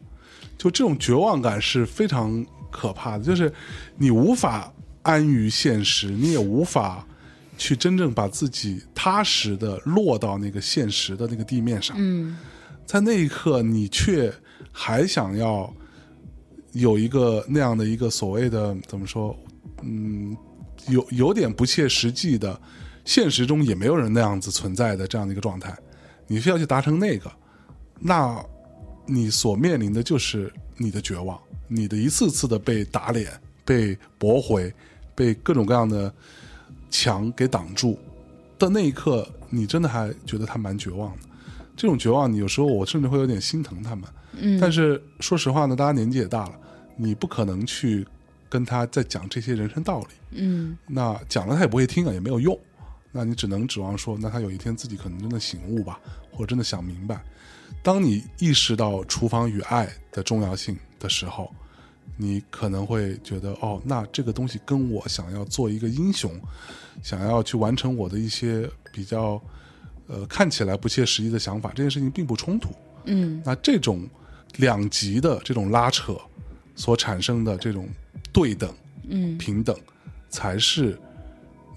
就这种绝望感是非常可怕的，就是你无法安于现实，你也无法去真正把自己踏实的落到那个现实的那个地面上。嗯在那一刻，你却还想要有一个那样的一个所谓的怎么说，嗯，有有点不切实际的，现实中也没有人那样子存在的这样的一个状态，你非要去达成那个，那你所面临的就是你的绝望，你的一次次的被打脸、被驳回、被各种各样的墙给挡住的那一刻，你真的还觉得他蛮绝望的。这种绝望，你有时候我甚至会有点心疼他们。嗯，但是说实话呢，大家年纪也大了，你不可能去跟他再讲这些人生道理。嗯那讲了他也不会听啊，也没有用。那你只能指望说，那他有一天自己可能真的醒悟吧，或者真的想明白。当你意识到厨房与爱的重要性的时候，你可能会觉得，哦，那这个东西跟我想要做一个英雄，想要去完成我的一些比较，呃，看起来不切实际的想法，这件事情并不冲突。嗯那这种两极的这种拉扯所产生的这种对等、嗯平等，才是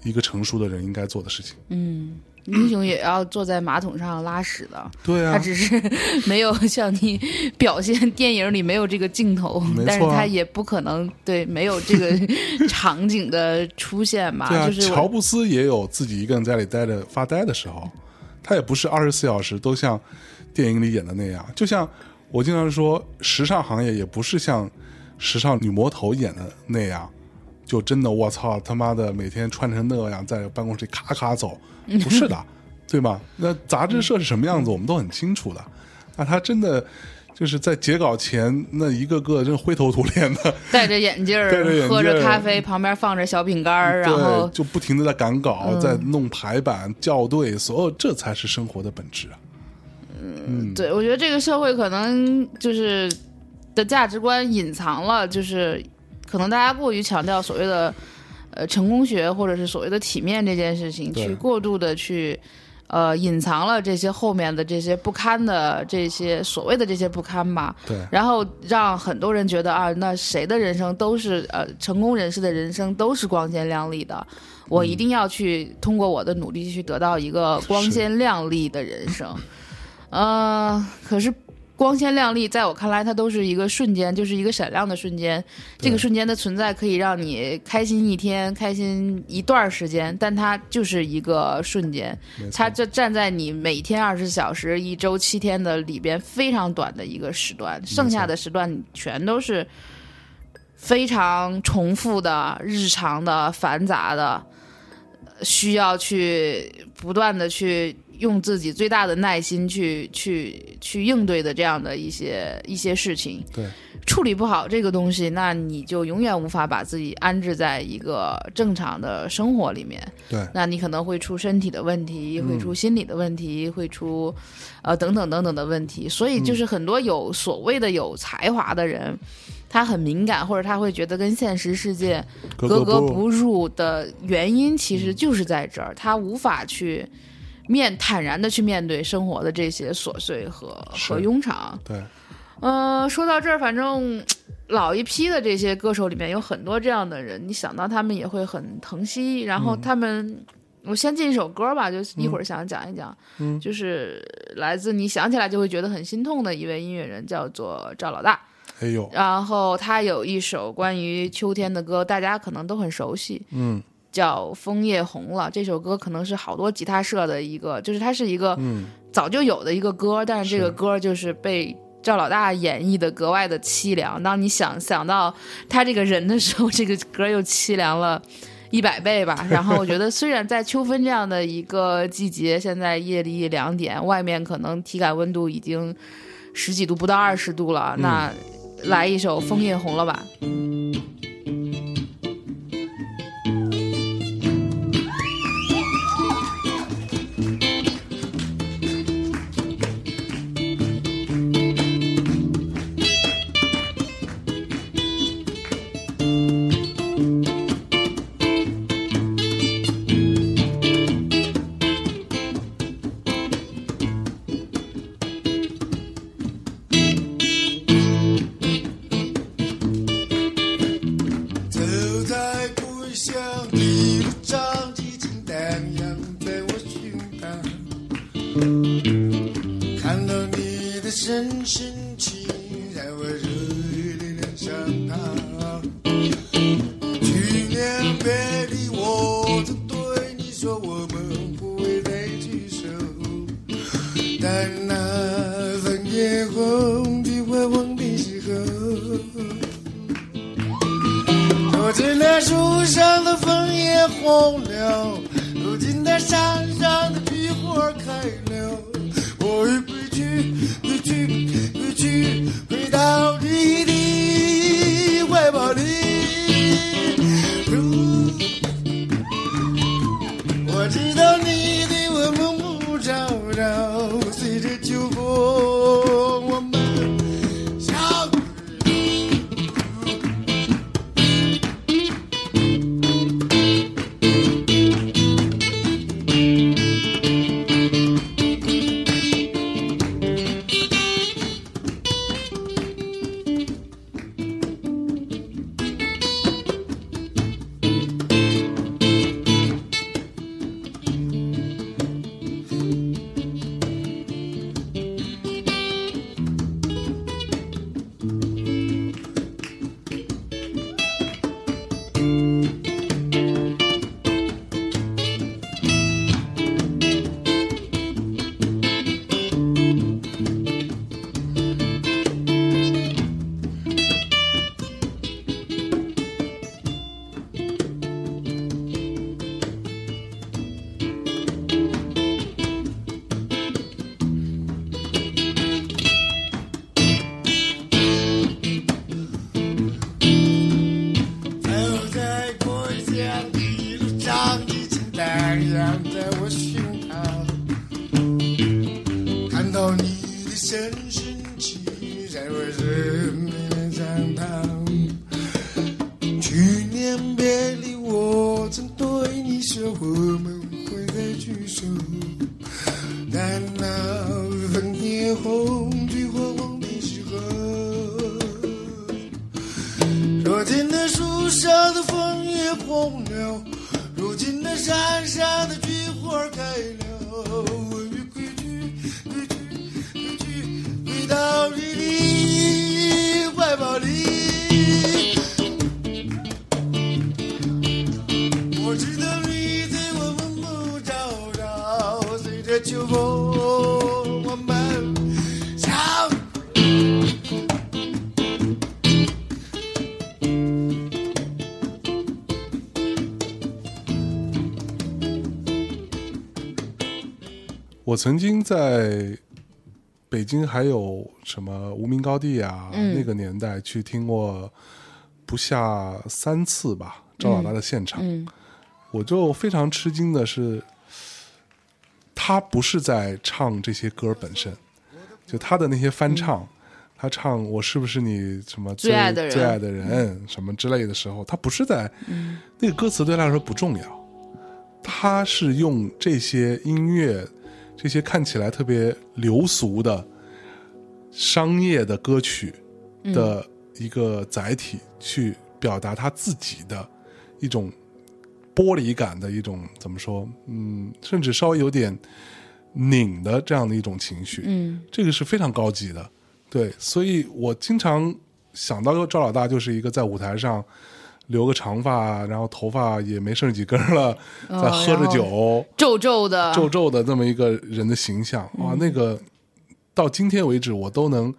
一个成熟的人应该做的事情。嗯，英雄也要坐在马桶上拉屎的。对啊，他只是没有 像你表现电影里没有这个镜头，啊但是他也不可能对没有这个 场景的出现吧？对啊，就是乔布斯也有自己一个人在家里待着发呆的时候，他也不是二十四小时都像电影里演的那样。就像我经常说，时尚行业也不是像时尚女魔头演的那样，就真的我操他妈的每天穿成那样在办公室里咔咔走，不是的，对吧？那杂志社是什么样子，我们都很清楚的。那他真的。就是在截稿前那一个个真灰头土脸的，戴着眼镜喝着咖啡，旁边放着小饼干儿，然后，就不停的在赶稿，嗯在弄排版、校对，所有这才是生活的本质啊！嗯，对，我觉得这个社会可能就是的价值观隐藏了，就是可能大家过于强调所谓的呃成功学或者是所谓的体面这件事情，去过度的去呃隐藏了这些后面的这些不堪的这些所谓的这些不堪吧。对，然后让很多人觉得啊，那谁的人生都是呃成功人士的人生都是光鲜亮丽的，我一定要去通过我的努力去得到一个光鲜亮丽的人生。呃，可是光鲜亮丽在我看来，它都是一个瞬间，就是一个闪亮的瞬间。这个瞬间的存在可以让你开心一天，开心一段时间，但它就是一个瞬间。它就站在你每天二十小时、一周七天的里边非常短的一个时段，剩下的时段你全都是非常重复的、日常的、繁杂的，需要去不断的去用自己最大的耐心去去去应对的这样的一些一些事情。对，处理不好这个东西，那你就永远无法把自己安置在一个正常的生活里面。对，那你可能会出身体的问题，会出心理的问题，会出呃等等等等的问题。所以就是很多有所谓的有才华的人，他很敏感，或者他会觉得跟现实世界 格格不入的原因，其实就是在这儿，他无法去面坦然的去面对生活的这些琐碎和和庸常。对，呃，说到这儿，反正老一批的这些歌手里面有很多这样的人，你想到他们也会很疼惜。然后他们，我先进一首歌吧，就一会儿想讲一讲，嗯就是来自你想起来就会觉得很心痛的一位音乐人，叫做赵老大。哎呦，然后他有一首关于秋天的歌，大家可能都很熟悉，嗯叫《枫叶红了》。这首歌可能是好多吉他社的一个，就是它是一个嗯，早就有的一个歌，但是这个歌就是被赵老大演绎的格外的凄凉。当你想想到他这个人的时候，这个歌又凄凉了一百倍吧。然后我觉得，虽然在秋分这样的一个季节，现在夜里两点，外面可能体感温度已经十几度，不到二十度了，那来一首《枫叶红了》吧。走我曾经在北京还有什么无名高地啊，嗯。那个年代去听过不下三次吧赵老大的现场，嗯。我就非常吃惊的是，他不是在唱这些歌本身，就他的那些翻唱。他唱“我是不是你什么嗯最爱的人？嗯最爱的人”什么之类的时候，他不是在、那个歌词对他来说不重要，他是用这些音乐，这些看起来特别流俗的商业的歌曲的一个载体，去表达他自己的一种剥离感的一种怎么说？嗯，甚至稍微有点拧的这样的一种情绪。嗯这个是非常高级的，对，所以我经常想到赵老大就是一个在舞台上留个长发，然后头发也没剩几根了，哦在喝着酒、皱皱的，皱皱的这么一个人的形象，哇，那个到今天为止我都能，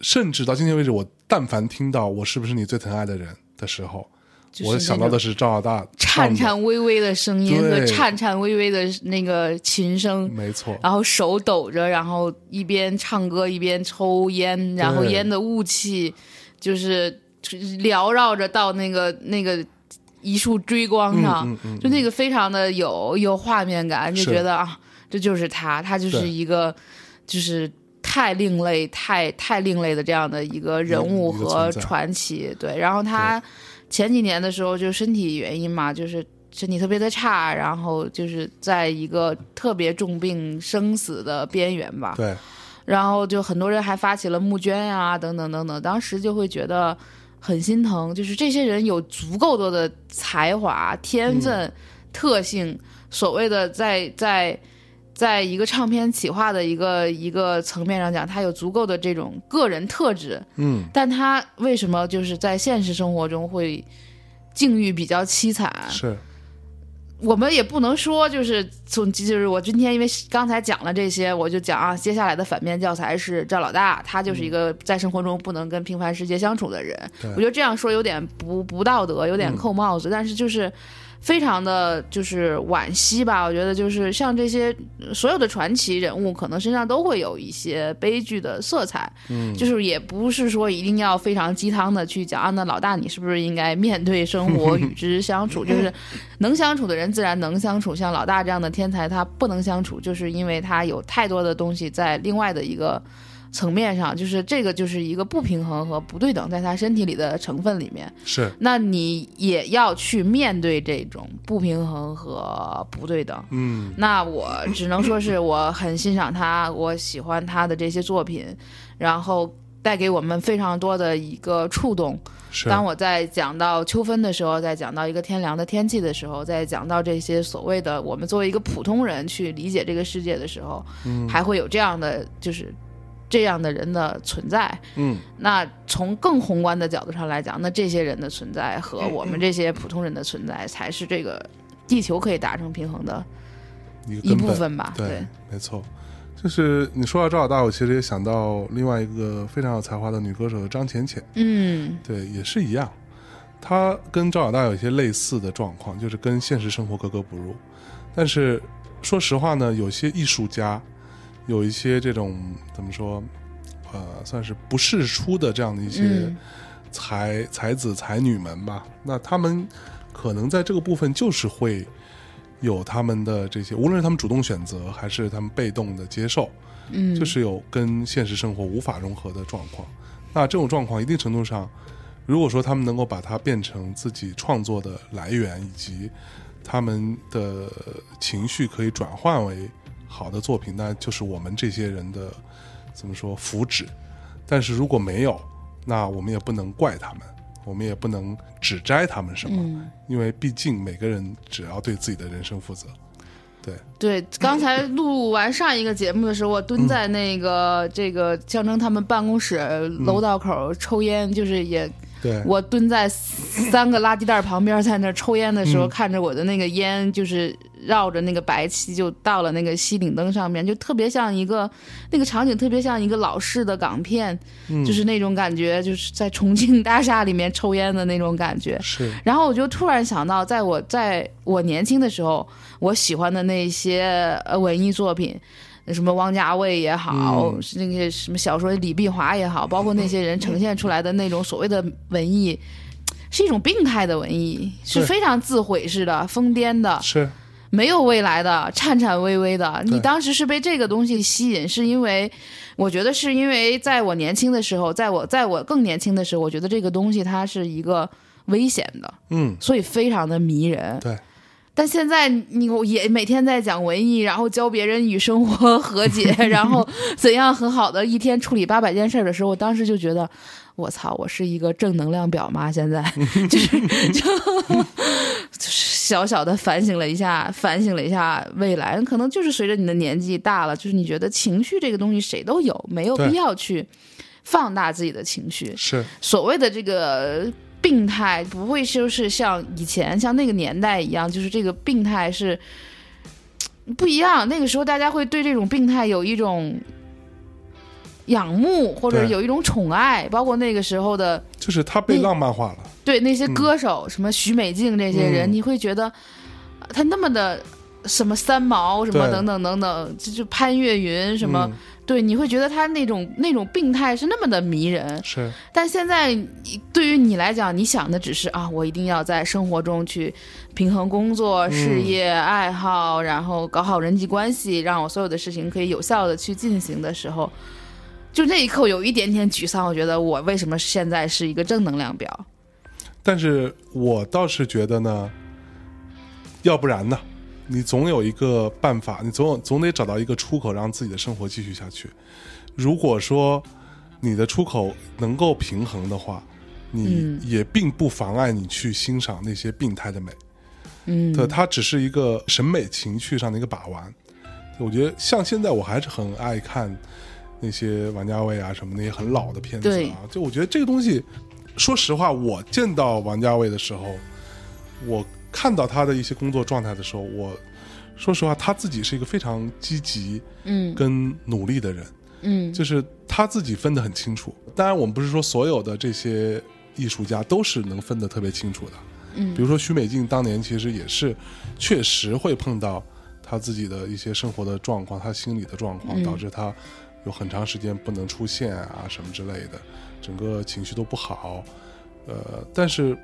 甚至到今天为止，我但凡听到我是不是你最疼爱的人的时候，就是我想到的是赵老大的，颤颤巍巍的声音和颤颤巍巍的那个琴声，没错，然后手抖着，然后一边唱歌一边抽烟，然后烟的雾气就是缭绕着到那个那个一束追光上，就那个非常的有有画面感，就觉得啊，这就是他，他就是一个就是。太另类，太太另类的这样的一个人物和传奇，对。然后他前几年的时候就身体原因嘛，就是身体特别的差，然后就是在一个特别重病生死的边缘吧。对，然后就很多人还发起了募捐呀、等等等等，当时就会觉得很心疼，就是这些人有足够多的才华、天分、特性，所谓的在在。在一个唱片企划的一个一个层面上讲，他有足够的这种个人特质，嗯，但他为什么就是在现实生活中会境遇比较凄惨？是，我们也不能说就是从就是我今天因为刚才讲了这些，我就讲啊，接下来的反面教材是赵老大，他就是一个在生活中不能跟平凡世界相处的人。对我觉得这样说有点不不道德，有点扣帽子，但是就是。非常的就是惋惜吧，我觉得就是像这些呃所有的传奇人物，可能身上都会有一些悲剧的色彩，嗯，就是也不是说一定要非常鸡汤的去讲啊，那老大你是不是应该面对生活 与之相处？就是能相处的人自然能相处，像老大这样的天才他不能相处，就是因为他有太多的东西在另外的一个层面上，就是这个就是一个不平衡和不对等在他身体里的成分里面。是，那你也要去面对这种不平衡和不对等。嗯，那我只能说是我很欣赏他，我喜欢他的这些作品，然后带给我们非常多的一个触动。是，当我在讲到秋分的时候，在讲到一个天凉的天气的时候，在讲到这些所谓的我们作为一个普通人去理解这个世界的时候，嗯还会有这样的就是这样的人的存在。嗯，那从更宏观的角度上来讲，那这些人的存在和我们这些普通人的存在，才是这个地球可以达成平衡的一一个部分吧？对，没错。就是你说到赵老大，我其实也想到另外一个非常有才华的女歌手张浅浅，嗯对，也是一样。她跟赵老大有一些类似的状况，就是跟现实生活格格不入。但是说实话呢，有些艺术家，有一些这种怎么说，呃，算是不世出的这样的一些嗯。才、才子才女们吧，那他们可能在这个部分就是会有他们的这些，无论是他们主动选择，还是他们被动的接受，嗯，就是有跟现实生活无法融合的状况。那这种状况，一定程度上，如果说他们能够把它变成自己创作的来源，以及他们的情绪可以转换为好的作品，那就是我们这些人的怎么说福祉。但是如果没有，那我们也不能怪他们，我们也不能指摘他们什么，嗯因为毕竟每个人只要对自己的人生负责。对，对，刚才录完上一个节目的时候，我蹲在那个、这个象征他们办公室楼道口抽烟，就是也对，我蹲在三个垃圾袋旁边，在那抽烟的时候，嗯看着我的那个烟就是绕着那个白旗就到了那个西顶灯上面，就特别像一个那个场景，特别像一个老式的港片，嗯。就是那种感觉，就是在重庆大厦里面抽烟的那种感觉。是。然后我就突然想到，在我在我年轻的时候，我喜欢的那些呃文艺作品，什么汪家卫也好，嗯。那些什么小说李碧华也好，包括那些人呈现出来的那种所谓的文艺，是一种病态的文艺，是。非常自毁式的、疯癫的，是，没有未来的、颤颤巍巍的。你当时是被这个东西吸引，是因为我觉得是因为在我年轻的时候，在我在我更年轻的时候，我觉得这个东西它是一个危险的。嗯，所以非常的迷人。对，但现在你我也每天在讲文艺，然后教别人与生活和解，然后怎样很好的一天处理八百件事儿的时候，我当时就觉得，我操，我是一个正能量表吗？现在就是 就 就是小小的反省了一下，反省了一下未来，可能就是随着你的年纪大了，就是你觉得情绪这个东西谁都有，没有必要去放大自己的情绪。是，所谓的这个病态，不会就是像以前像那个年代一样，就是这个病态是不一样。那个时候大家会对这种病态有一种仰慕，或者有一种宠爱，包括那个时候的就是他被浪漫化了，对那些嗯。歌手，什么许美静这些人，嗯。你会觉得呃他那么的。什么三毛什么等等等等，就就潘越云什么，嗯。对，你会觉得他那种那种病态是那么的迷人，是，但现在对于你来讲，你想的只是啊，我一定要在生活中去平衡工作、事业、爱好，然后搞好人际关系，让我所有的事情可以有效的去进行的时候，就那一刻有一点点沮丧。我觉得我为什么现在是一个正能量表？但是我倒是觉得呢，要不然呢，你总有一个办法，你总有总得找到一个出口，让自己的生活继续下去。如果说你的出口能够平衡的话，你嗯也并不妨碍你去欣赏那些病态的美。嗯，对，它只是一个审美情趣上的一个把玩。我觉得像现在我还是很爱看那些王家卫啊什么那些很老的片子啊，就我觉得这个东西，说实话，我见到王家卫的时候，我看到他的一些工作状态的时候，我说实话，他自己是一个非常积极嗯跟努力的人。嗯就是他自己分得很清楚。当然，我们不是说所有的这些艺术家都是能分得特别清楚的。嗯比如说许美静当年其实也是确实会碰到他自己的一些生活的状况，他心理的状况，嗯导致他有很长时间不能出现啊什么之类的，整个情绪都不好。呃，但是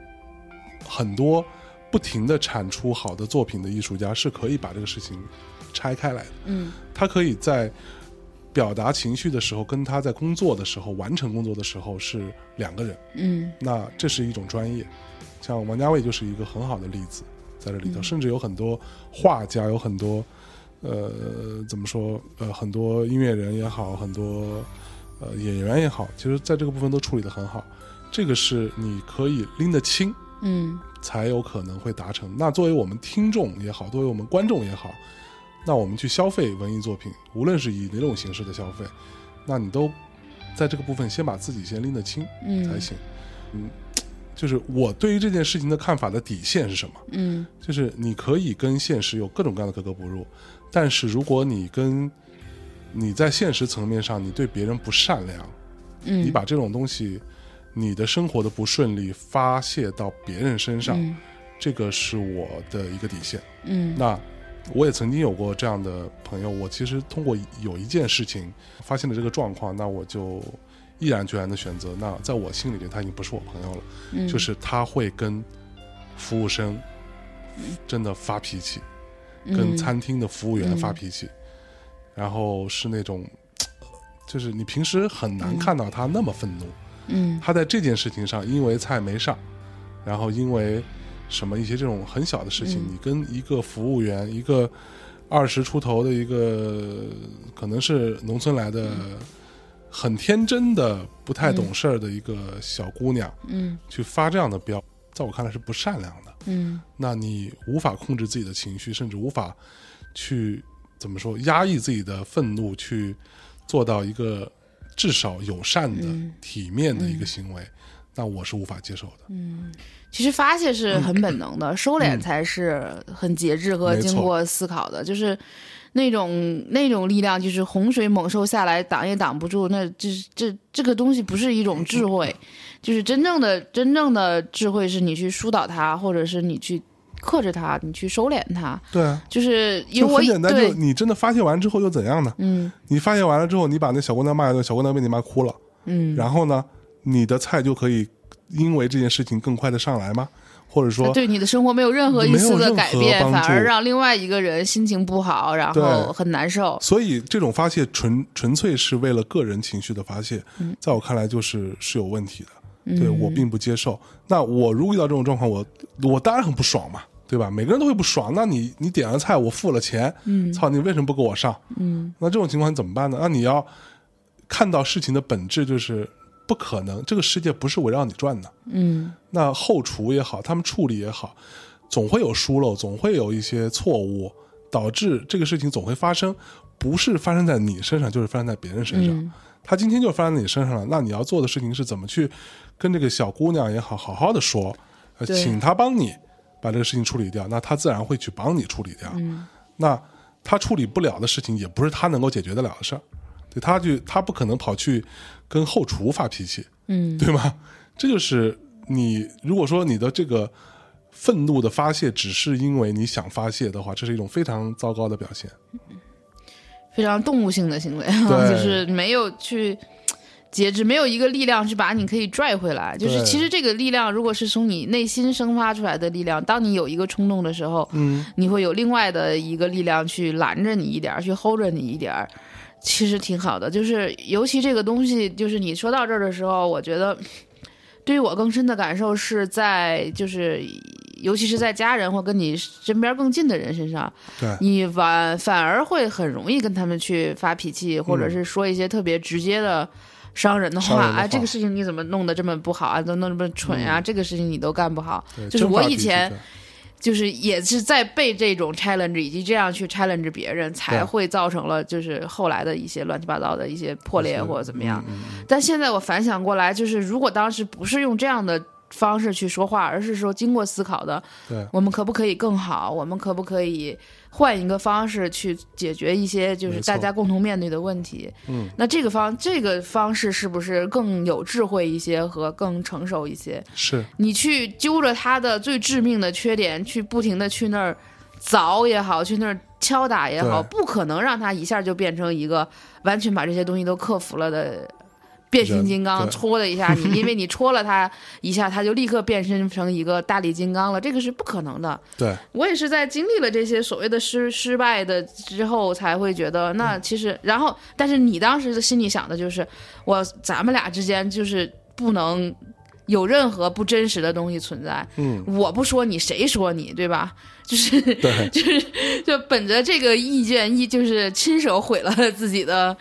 很多不停的产出好的作品的艺术家是可以把这个事情拆开来的。嗯他可以在表达情绪的时候，跟他在工作的时候、完成工作的时候是两个人。嗯那这是一种专业，像王家卫就是一个很好的例子，在这里头，甚至有很多画家，有很多呃怎么说呃很多音乐人也好，很多呃演员也好，其实在这个部分都处理得很好。这个是你可以拎得清，嗯才有可能会达成。那作为我们听众也好，作为我们观众也好，那我们去消费文艺作品，无论是以哪种形式的消费，那你都在这个部分先把自己先拎得清嗯才嗯行。嗯，就是我对于这件事情的看法的底线是什么？嗯就是你可以跟现实有各种各样的格格不入，但是如果你跟你在现实层面上你对别人不善良，嗯，你把这种东西，你的生活的不顺利发泄到别人身上，嗯。这个是我的一个底线。嗯。那我也曾经有过这样的朋友，我其实通过有一件事情发现了这个状况，那我就毅然决然的选择，那在我心里面他已经不是我朋友了，嗯。就是他会跟服务生真的发脾气，跟嗯。餐厅的服务员发脾气，然后是那种。就是你平时很难看到他那么愤怒，嗯。他在这件事情上，因为菜没上，然后因为什么一些这种很小的事情，嗯。你跟一个服务员，一个二十出头的一个可能是农村来的，很天真的、不太懂事儿的一个小姑娘，嗯。去发这样的飙，在我看来是不善良的。嗯那你无法控制自己的情绪，甚至无法去怎么说压抑自己的愤怒，去做到一个至少友善的、嗯体面的一个行为，那我是无法接受的。嗯其实发泄是很本能的，收敛才是很节制和经过思考的。就是那种那种力量，就是洪水猛兽下来挡也挡不住。那这这这个东西不是一种智慧，就是真正的真正的智慧是你去疏导他，或者是你去克制他，你去收敛他。对啊，就是因为我很简单，就你真的发泄完之后又怎样呢？嗯你发泄完了之后，你把那小姑娘骂一顿，小姑娘被你骂哭了，嗯，然后呢，你的菜就可以因为这件事情更快的上来吗？或者说，对你的生活没有任何一丝的改变，反而让另外一个人心情不好，然后很难受。所以这种发泄纯纯粹是为了个人情绪的发泄，嗯在我看来就是是有问题的，对我并不接受。那我如果遇到这种状况，我我当然很不爽嘛，对吧？每个人都会不爽。那你你点了菜，我付了钱，嗯，操，你为什么不给我上？嗯，那这种情况你怎么办呢？那你要看到事情的本质，就是不可能，这个世界不是围绕你转的。嗯那后厨也好，他们处理也好，总会有疏漏，总会有一些错误，导致这个事情总会发生，不是发生在你身上，就是发生在别人身上。嗯他今天就发生在你身上了，那你要做的事情是怎么去跟这个小姑娘也好，好好的说，呃，请她帮你把这个事情处理掉，那她自然会去帮你处理掉。嗯那她处理不了的事情，也不是她能够解决得了的事儿，对她去，他不可能跑去跟后厨发脾气，嗯对吗？这就是你如果说你的这个愤怒的发泄只是因为你想发泄的话，这是一种非常糟糕的表现。非常动物性的行为，就是没有去节制，没有一个力量去把你可以拽回来。就是其实这个力量，如果是从你内心生发出来的力量，当你有一个冲动的时候，嗯，你会有另外的一个力量去拦着你一点儿，去 hold 着你一点儿。其实挺好的，就是尤其这个东西，就是你说到这儿的时候，我觉得对于我更深的感受是在就是。尤其是在家人或跟你身边更近的人身上，对，你反反而会很容易跟他们去发脾气，或者是说一些特别直接的。伤人的话啊，这个事情你怎么弄得这么不好啊？都弄得这么蠢呀、这个事情你都干不好。就是我以前就是也是在被这种 challenge 以及这样去 challenge 别人，才会造成了就是后来的一些乱七八糟的一些破裂或者怎么样。但现在我反想过来，就是如果当时不是用这样的方式去说话，而是说经过思考的，对我们可不可以更好？我们可不可以换一个方式去解决一些就是大家共同面对的问题？嗯，那这个方这个方式是不是更有智慧一些和更成熟一些？是你去揪着他的最致命的缺点，去不停的去那儿凿也好，去那儿敲打也好，不可能让他一下就变成一个完全把这些东西都克服了的。变形金刚戳了一下你，因为你戳了他一下，他就立刻变身成一个大力金刚了，这个是不可能的。对，我也是在经历了这些所谓的失失败的之后，才会觉得那其实，然后，但是你当时的心里想的就是，我咱们俩之间就是不能有任何不真实的东西存在。嗯，我不说你，谁说你，对吧？就是对，就是就本着这个意见，一就是亲手毁了自己的。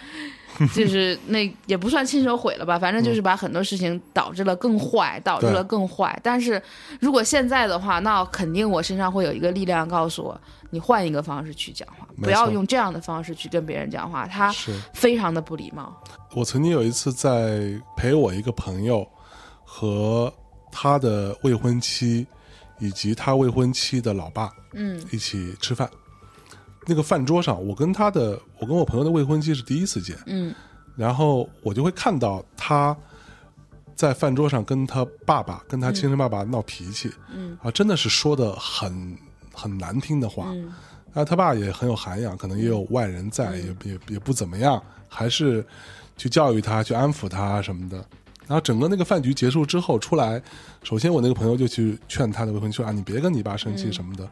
就是那也不算亲手毁了吧，反正就是把很多事情导致了更坏，导致了更坏。但是如果现在的话，那肯定我身上会有一个力量告诉我，你换一个方式去讲话，不要用这样的方式去跟别人讲话，他是非常的不礼貌。我曾经有一次在陪我一个朋友和他的未婚妻以及他未婚妻的老爸，嗯一起吃饭。那个饭桌上，我跟他的，我跟我朋友的未婚妻是第一次见，嗯。然后我就会看到他在饭桌上跟他爸爸、跟他亲生爸爸闹脾气，嗯。啊，真的是说的很很难听的话。嗯。那他爸也很有涵养，可能也有外人在，也也也不怎么样，还是去教育他、去安抚他什么的。然后整个那个饭局结束之后出来，首先我那个朋友就去劝他的未婚妻说啊，你别跟你爸生气什么的，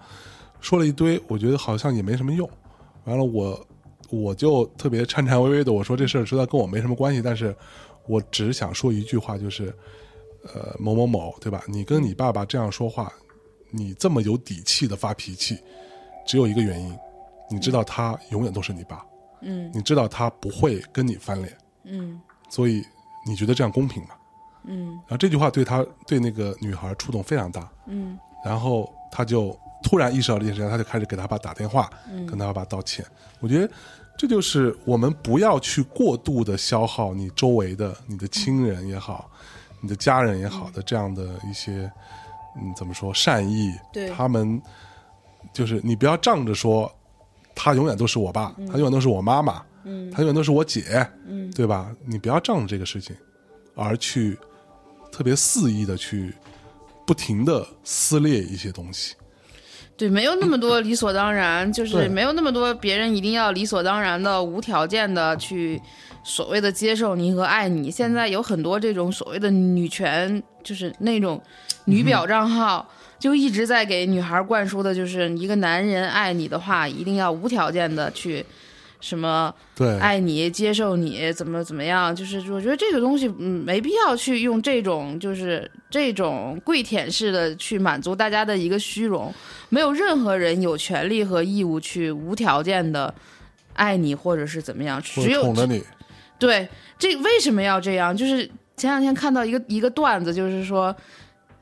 说了一堆，我觉得好像也没什么用。完了我我就特别颤颤巍巍的我说这事儿知道跟我没什么关系，但是我只想说一句话，就是呃某某某对吧？你跟你爸爸这样说话，你这么有底气的发脾气，只有一个原因，你知道他永远都是你爸，嗯你知道他不会跟你翻脸，嗯所以你觉得这样公平吗？嗯然后这句话对他对那个女孩触动非常大，嗯然后他就突然意识到这件事情，他就开始给他爸打电话，嗯。跟他爸道歉。我觉得这就是我们不要去过度的消耗你周围的你的亲人也好，你的家人也好的这样的一些，嗯，怎么说善意，对。他们就是你不要仗着说他永远都是我爸，他永远都是我妈妈，嗯，他永远都是我姐，嗯，对吧？你不要仗着这个事情而去特别肆意的去不停的撕裂一些东西，对，没有那么多理所当然，就是没有那么多别人一定要理所当然的、无条件的去所谓的接受你和爱你。现在有很多这种所谓的女权，就是那种女表账号，就一直在给女孩灌输的，就是一个男人爱你的话，一定要无条件的去什么对，爱你、接受你，怎么怎么样？就是我觉得这个东西，嗯，没必要去用这种就是这种跪舔式的去满足大家的一个虚荣。没有任何人有权利和义务去无条件的爱你，或者是怎么样。只有宠着你，对这为什么要这样？就是前两天看到一个一个段子，就是说。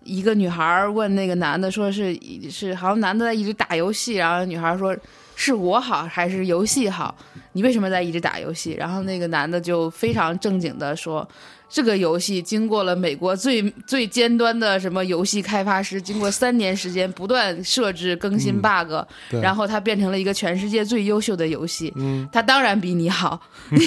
一个女孩问那个男的，说是是好像男的在一直打游戏，然后女孩说是我好还是游戏好？你为什么在一直打游戏？然后那个男的就非常正经的说，这个游戏经过了美国最最尖端的什么游戏开发师，经过三年时间不断设置更新 bug，、对然后它变成了一个全世界最优秀的游戏。嗯，它当然比你好。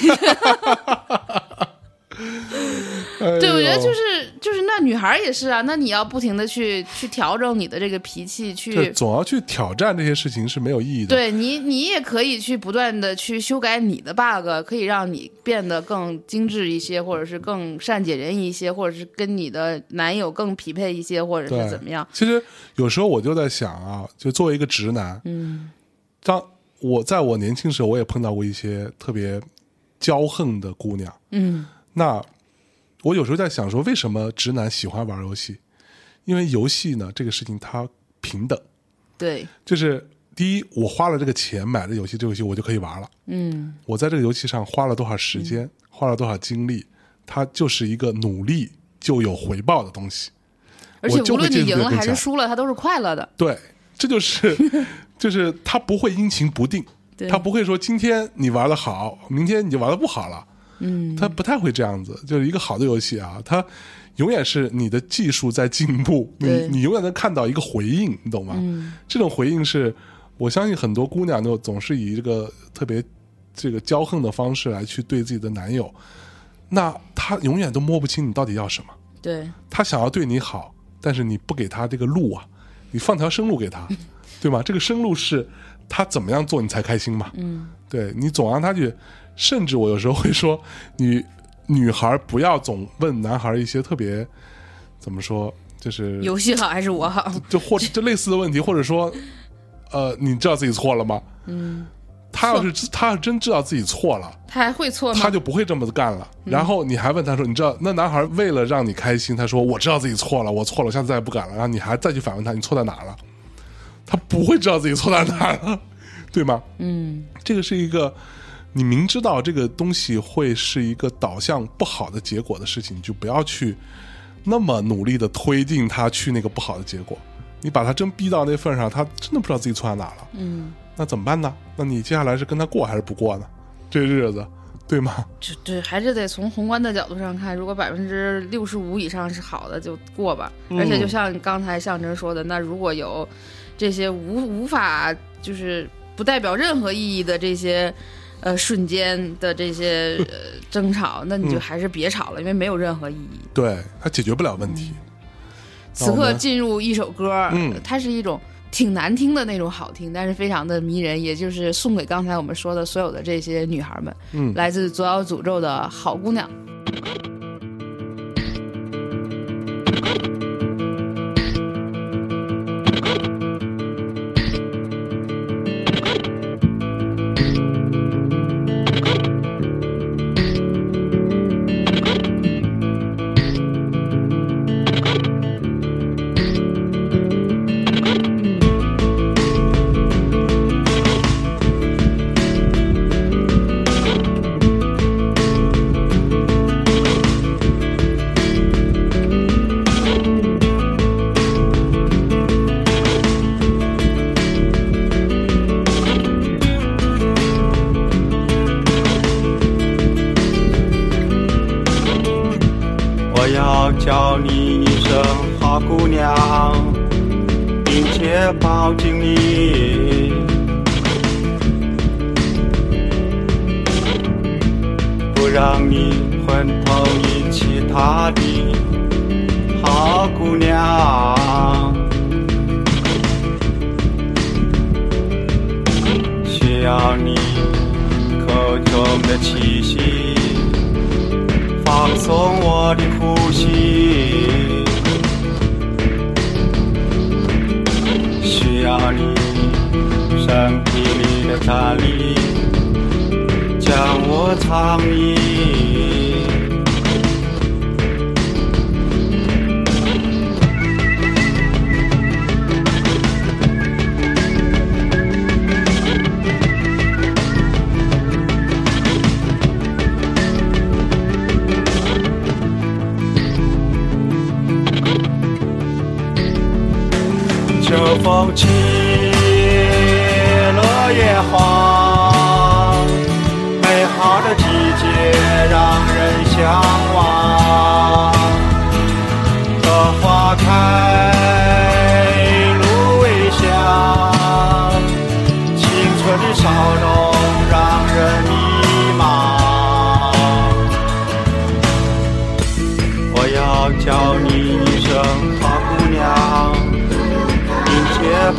对对，我觉得就是就是那女孩也是啊，那你要不停的去去调整你的这个脾气，去总要去挑战这些事情是没有意义的。对你你也可以去不断的去修改你的 bug，可以让你变得更精致一些，或者是更善解人意一些，或者是跟你的男友更匹配一些，或者是怎么样？其实有时候我就在想啊，就作为一个直男，嗯当我在我年轻时候，我也碰到过一些特别骄横的姑娘。嗯那我有时候在想说，为什么直男喜欢玩游戏？因为游戏呢，这个事情它平等，对，就是第一，我花了这个钱买了游戏，这个游戏我就可以玩了。嗯我在这个游戏上花了多少时间，花了多少精力，它就是一个努力就有回报的东西。而且无论你赢了还是输了，它都是快乐的。对，这就是 就是他不会阴晴不定，对他不会说今天你玩的好，明天你就玩的不好了。嗯，他不太会这样子。就是一个好的游戏啊，它永远是你的技术在进步，你你永远能看到一个回应，你懂吗？嗯这种回应是我相信很多姑娘都总是以这个特别这个骄横的方式来去对自己的男友，那他永远都摸不清你到底要什么。对他想要对你好，但是你不给他这个路啊，你放条生路给他，对吗？这个生路是他怎么样做你才开心嘛？嗯对你总让他去，甚至我有时候会说，你女孩不要总问男孩一些特别怎么说，就是游戏好还是我好？就或者就类似的问题，或者说，呃，你知道自己错了吗？嗯，他要是他要真知道自己错了，他还会错吗？他就不会这么干了。然后你还问他说：“你知道那男孩为了让你开心，他说我知道自己错了，我错了，我下次再也不敢了。”然后你还再去反问他：“你错在哪了？”他不会知道自己错在哪了，对吗？嗯这个是一个你明知道这个东西会是一个导向不好的结果的事情，你就不要去那么努力的推进它去那个不好的结果。你把他真逼到那份上，他真的不知道自己错在哪了，嗯，那怎么办呢？那你接下来是跟他过还是不过呢？这日子，对吗？这对还是得从宏观的角度上看，如果百分之六十五以上是好的，就过吧。嗯而且就像刚才象征说的，那如果有这些无无法就是不代表任何意义的这些呃瞬间的这些呃争吵，那你就嗯还是别吵了，因为没有任何意义。对它解决不了问题。此刻进入一首歌，嗯它是一种挺难听的那种好听，但是非常的迷人，也就是送给刚才我们说的所有的这些女孩们，嗯，来自左小诅咒的好姑娘。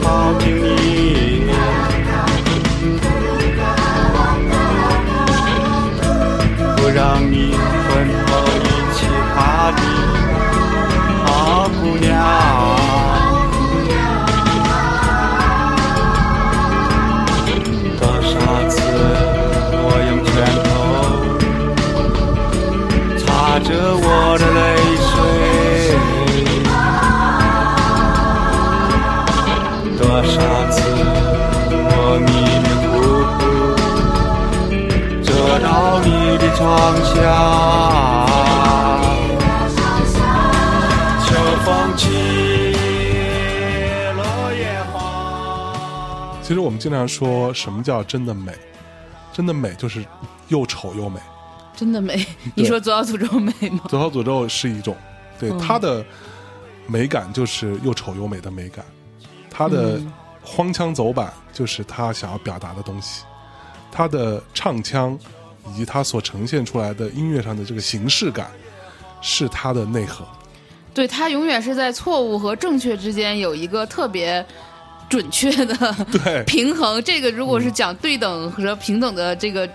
并且下，秋风起，落叶黄。其实我们经常说什么叫真的美，真的美就是又丑又美。真的美。你说左小诅咒美吗？左小诅咒是一种，对、嗯它的美感就是又丑又美的美感，它的嗯荒腔走板就是他想要表达的东西，他的唱腔以及他所呈现出来的音乐上的这个形式感，是他的内核。对他永远是在错误和正确之间有一个特别准确的对，平衡。这个如果是讲对等和平等的这个。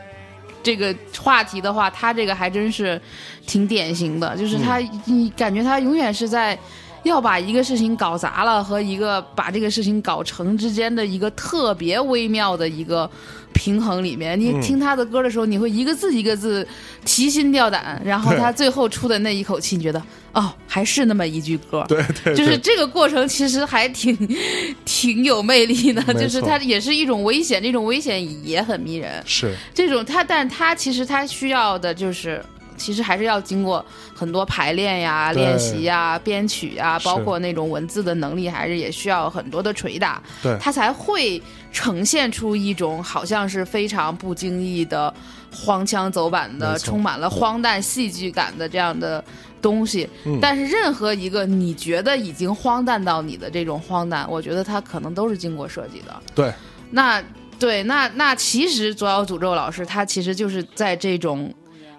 这个话题的话，他这个还真是挺典型的，就是他，你感觉他永远是在要把一个事情搞砸了和一个把这个事情搞成之间的一个特别微妙的一个平衡里面。你嗯听他的歌的时候，你会一个字一个字提心吊胆，然后他最后出的那一口气，你觉得哦，还是那么一句歌。对对，就是这个过程其实还挺 挺有魅力的，就是它也是一种危险，这种危险也很迷人。是这种他，但他其实他需要的就是。其实还是要经过很多排练呀、练习呀、编曲呀，包括那种文字的能力，还是也需要很多的捶打，对。它才会呈现出一种好像是非常不经意的荒腔走板的、充满了荒诞戏剧感的这样的东西。嗯。但是任何一个你觉得已经荒诞到你的这种荒诞，我觉得它可能都是经过设计的。对。那对，那那其实左小诅咒老师他其实就是在这种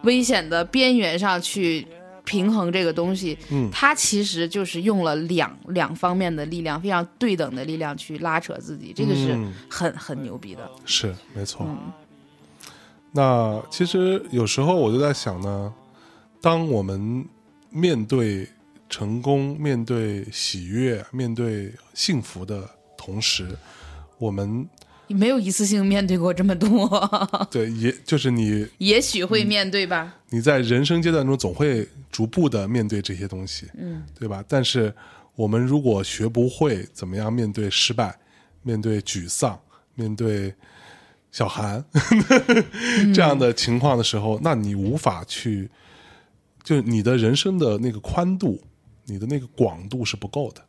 危险的边缘上去平衡这个东西，嗯他其实就是用了两两方面的力量，非常对等的力量去拉扯自己，这个是嗯很、很牛逼的。是没错。嗯那其实有时候我就在想呢，当我们面对成功、面对喜悦、面对幸福的同时，我们没有一次性面对过这么多，对也就是你 也许会面对吧。你在人生阶段中总会逐步的面对这些东西，嗯，对吧？但是我们如果学不会怎么样面对失败、面对沮丧、面对小韩 这样的情况的时候，那你无法去，就是你的人生的那个宽度、你的那个广度是不够的，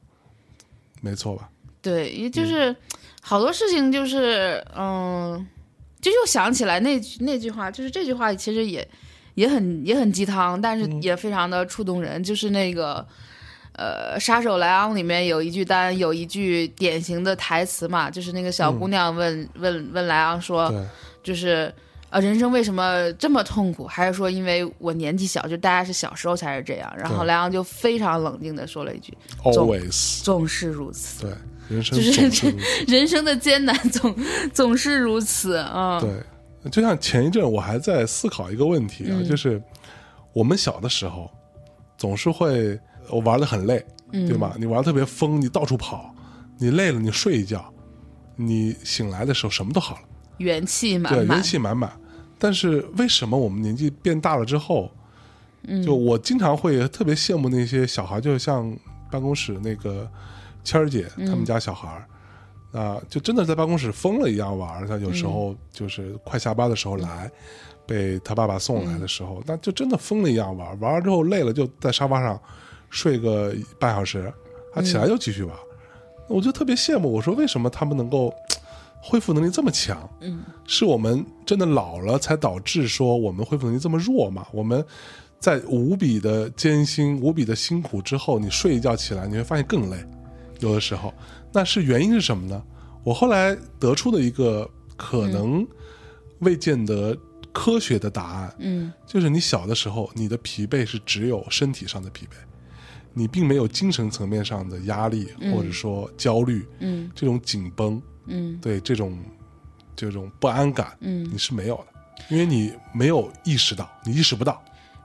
没错吧？对，也就是好多事情就是，嗯，就又想起来那那句话，就是这句话其实也也很也很鸡汤，但是也非常的触动人，就是那个。呃，《杀手莱昂》里面有一句单有一句典型的台词嘛，就是那个小姑娘问、问问莱昂说，对，就是呃，人生为什么这么痛苦？还是说因为我年纪小，就大家是小时候才是这样？然后莱昂就非常冷静的说了一句：“总 always 总是如此，对，人生 人生的艰难总总是如此。”啊，对，就像前一阵我还在思考一个问题啊，嗯就是我们小的时候总是会我玩的很累，嗯对吧？你玩的特别疯，你到处跑，你累了你睡一觉，你醒来的时候什么都好了，元气满对，满元，气满满。但是为什么我们年纪变大了之后，嗯就我经常会特别羡慕那些小孩，就像办公室那个谦儿姐嗯他们家小孩儿。啊，就真的在办公室疯了一样玩儿。他有时嗯候就是快下班的时候来，被他爸爸送来的时候，那就真的疯了一样玩儿。玩完之后累了，就在沙发上睡个半小时，他起来又继续玩儿。我就特别羡慕，我说为什么他们能够恢复能力这么强？嗯，是我们真的老了才导致说我们恢复能力这么弱吗？我们在无比的艰辛、无比的辛苦之后，你睡一觉起来，你会发现更累。有的时候，那是原因是什么呢？我后来得出的一个可能未见得科学的答案，嗯。就是你小的时候，你的疲惫是只有身体上的疲惫，你并没有精神层面上的压力，或者说焦虑，嗯。这种紧绷，嗯。对这种这种不安感，嗯，你是没有的，因为你没有意识到，你意识不到，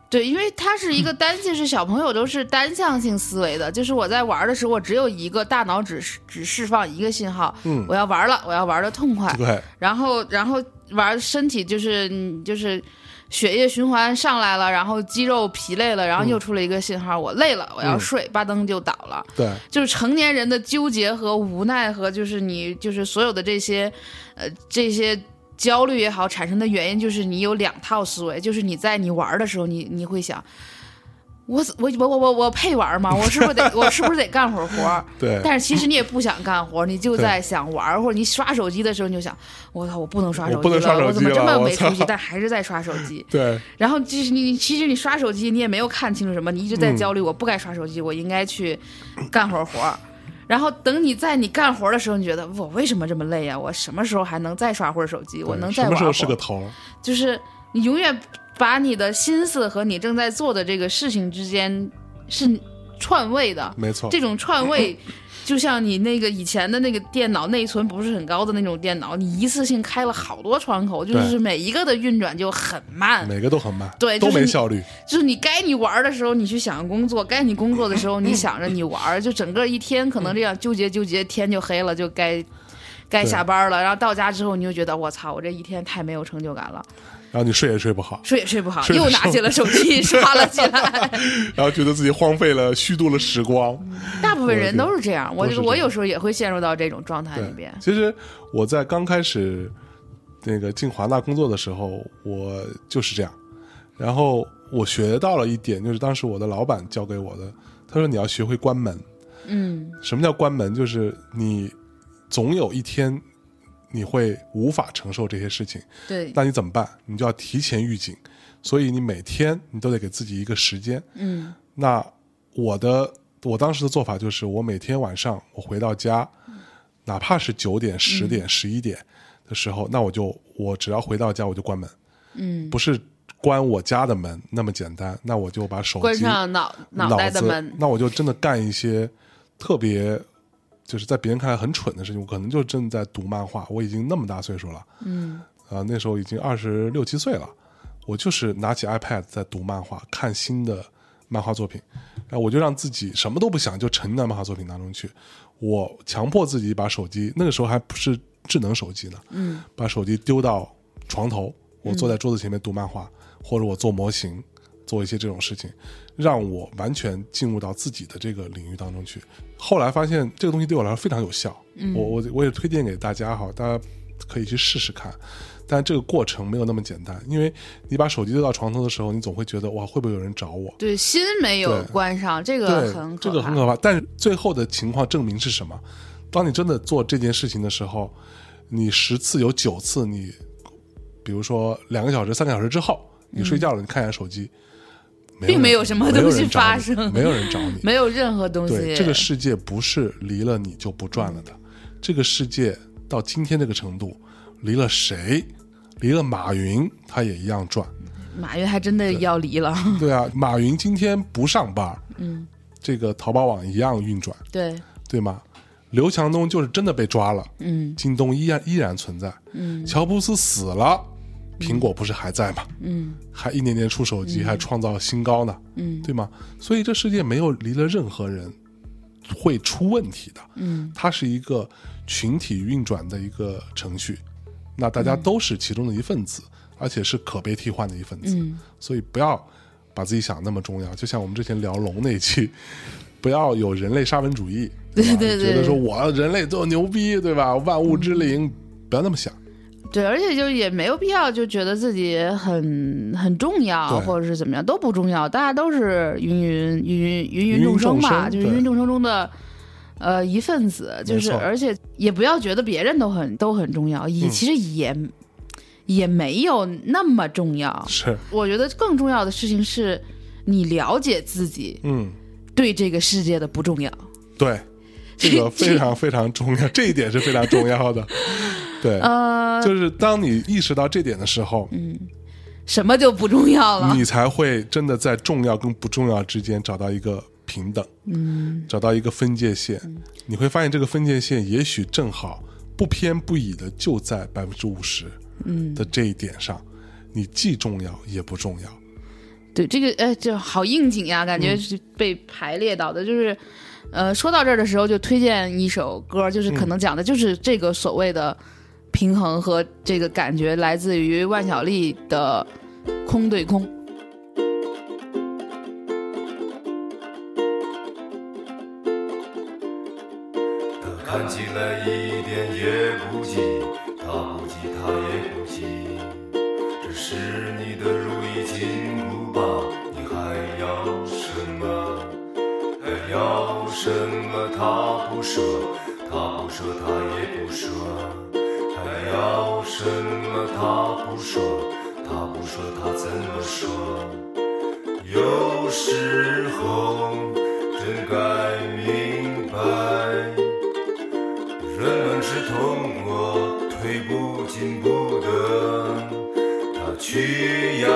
对，因为它是一个 单性，是小朋友都是单向性思维的，就是我在玩的时候，我只有一个大脑只只释放一个信号，嗯。我要玩了，我要玩的痛快，对。然后然后玩身体就是嗯就是血液循环上来了，然后肌肉疲累了，然后又出了一个信号，我累了，我要嗯睡，吧噔就倒了。对。就是成年人的纠结和无奈和就是你就是所有的这些，呃这些焦虑也好产生的原因，就是你有两套思维，就是你在你玩的时候，你你会想。我我我我我我配玩吗？我是不是得 我是不是得干会儿活儿？对但是其实你也不想干活，你就在想玩儿，或者你刷手机的时候，你就想，我操，我不能刷手机我不能刷手我怎么这么没出息？但还是在刷手机。对然后就是你，其实你刷手机，你也没有看清楚什么，你一直在嗯焦虑，我不该刷手机，我应该去干会儿活儿。然后等你在你干活的时候，你觉得我为什么这么累呀、我什么时候还能再刷会儿手机？我能再？什么时候是个头儿？就是你永远把你的心思和你正在做的这个事情之间是串位的。没错，这种串位，就像你那个以前的那个电脑内存不是很高的那种电脑，你一次性开了好多窗口，就是每一个的运转就很慢。每个都很慢，对就是都没效率，就是你该你玩的时候，你去想工作；该你工作的时候，你想着你玩。就整个一天可能这样纠结纠结，天就黑了，就该该下班了。然后到家之后，你就觉得我操，我这一天太没有成就感了，然后你睡也睡不好，睡也睡不好，又拿起了手机刷了起来。然后觉得自己荒废了、虚度了时光。大部分人都是这样，我我有时候也会陷入到这种状态里边。其实我在刚开始那个进华纳工作的时候，我就是这样。然后我学到了一点，就是当时我的老板教给我的，他说你要学会关门。嗯什么叫关门？就是你总有一天你会无法承受这些事情，对，那你怎么办？你就要提前预警。所以你每天你都得给自己一个时间。嗯那我的我当时的做法就是，我每天晚上我回到家，哪怕是九点、十点、十一点的时候，那我就我只要回到家我就关门，嗯，不是关我家的门那么简单，那我就把手机关上脑脑袋的门。那我就真的干一些特别。就是在别人看来很蠢的事情，我可能就正在读漫画。我已经那么大岁数了，嗯啊、那时候已经二十六七岁了，我就是拿起 iPad 在读漫画，看新的漫画作品，然后我就让自己什么都不想，就沉浸在漫画作品当中去。我强迫自己把手机，那个时候还不是智能手机呢，嗯把手机丢到床头，我坐在桌子前面读漫画，或者我做模型，做一些这种事情，让我完全进入到自己的这个领域当中去。后来发现这个东西对我来说非常有效，我我我也推荐给大家哈，大家可以去试试看。但这个过程没有那么简单，因为你把手机丢到床头的时候，你总会觉得哇，会不会有人找我？对，心没有关上，这个，很可这个很可怕。但是最后的情况证明是什么？当你真的做这件事情的时候，你十次有九次你，比如说两个小时、三个小时之后，你睡觉了，你看一下手机，并没有什么东西发生没有人找你。没有任何东西。对，这个世界不是离了你就不转了的，这个世界到今天这个程度，离了谁，离了马云，他也一样转。马云还真的要离了。对啊，马云今天不上班，嗯，这个淘宝网一样运转，对，对吗？刘强东就是真的被抓了，嗯京东依然依然存在。嗯乔布斯死了，苹果不是还在吗？嗯还一年年出手机，还创造新高呢，嗯对吗？所以这世界没有离了任何人会出问题的，嗯它是一个群体运转的一个程序，那大家都是其中的一份子，而且是可被替换的一份子，嗯所以不要把自己想那么重要。就像我们之前聊龙那一期，不要有人类沙文主义，吧对对对觉得说我人类多牛逼，对吧？万物之灵，不要那么想。对，而且就也没有必要就觉得自己很很重要，或者是怎么样都不重要，大家都是芸芸芸芸芸芸芸众生吧，生就是芸芸众生中的。呃，一份子就是，而且也不要觉得别人都很都很重要，也、嗯其实也也没有那么重要。是，我觉得更重要的事情是，你了解自己嗯，对这个世界的不重要。对，这个非常非常重要，这一点是非常重要的。对，呃，就是当你意识到这点的时候，嗯什么就不重要了。你才会真的在重要跟不重要之间找到一个平等，嗯，找到一个分界线。你会发现这个分界线也许正好不偏不倚的就在百分之五十，嗯的这一点上，你既重要也不重要。对这个，呃，就好应景呀，感觉是被排列到的。就是，呃，说到这儿的时候，就推荐一首歌，就是可能讲的就是这个所谓的平衡和这个感觉，来自于万晓利的《空对空》。他看起来一点也不急，他不急，他也不急。这是你的如意金箍棒，你还要什么？还要什么？他不舍，他不舍，他也不舍。还要什么？他不说，他不说，他怎么说？有时候真该明白。人们是通过退步进步的，他去养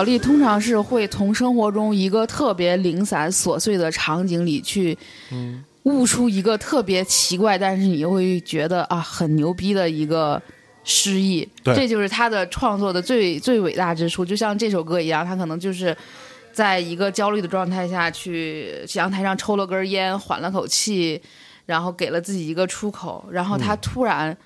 说。万晓利通常是会从生活中一个特别零散琐碎的场景里去，悟出一个特别奇怪，但是你又会觉得啊很牛逼的一个诗意。对这就是他的创作的最最伟大之处。就像这首歌一样，他可能就是在一个焦虑的状态下去阳台上抽了根烟，缓了口气，然后给了自己一个出口，然后他突然。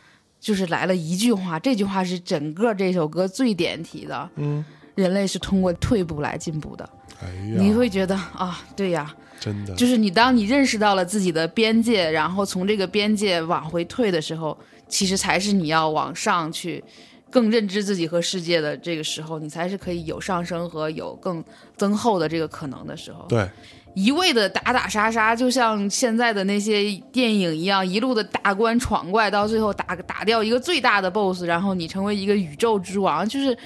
就是来了一句话，这句话是整个这首歌最点题的。嗯，人类是通过退步来进步的。哎呀，你会觉得啊，对呀，真的就是你当你认识到了自己的边界，然后从这个边界往回退的时候，其实才是你要往上去。更认知自己和世界的这个时候，你才是可以有上升和有更增厚的这个可能的时候。对，一味的打打杀杀，就像现在的那些电影一样，一路的大关闯怪，到最后打打掉一个最大的 BOSS，然后你成为一个宇宙之王，就是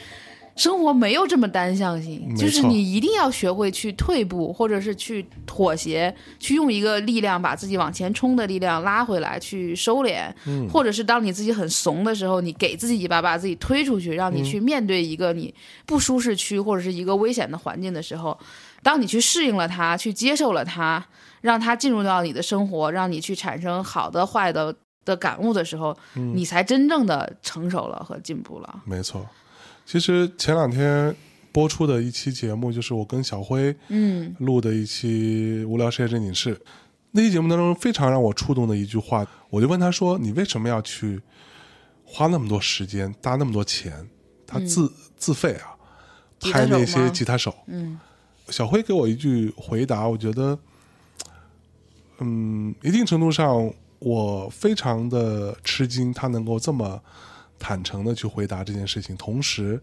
生活没有这么单向性，就是你一定要学会去退步，或者是去妥协，去用一个力量把自己往前冲的力量拉回来，去收敛，嗯或者是当你自己很怂的时候，你给自己一把，把自己推出去，让你去面对一个你不舒适区或者是一个危险的环境的时候，当你去适应了它，去接受了它，让它进入到你的生活，让你去产生好的、坏的的感悟的时候，嗯你才真正的成熟了和进步了。没错。其实前两天播出的一期节目，就是我跟小辉嗯录的一期《无聊世界正经事》。那期节目当中非常让我触动的一句话，我就问他说：“你为什么要去花那么多时间、搭那么多钱？他自、自费啊，拍那些吉他手。”嗯小辉给我一句回答，我觉得，嗯，一定程度上我非常的吃惊，他能够这么坦诚的去回答这件事情，同时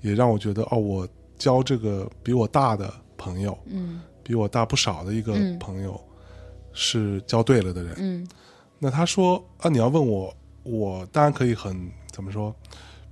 也让我觉得，哦，我交这个比我大的朋友，嗯比我大不少的一个嗯朋友，是交对了的人。嗯那他说啊，你要问我，我当然可以很怎么说，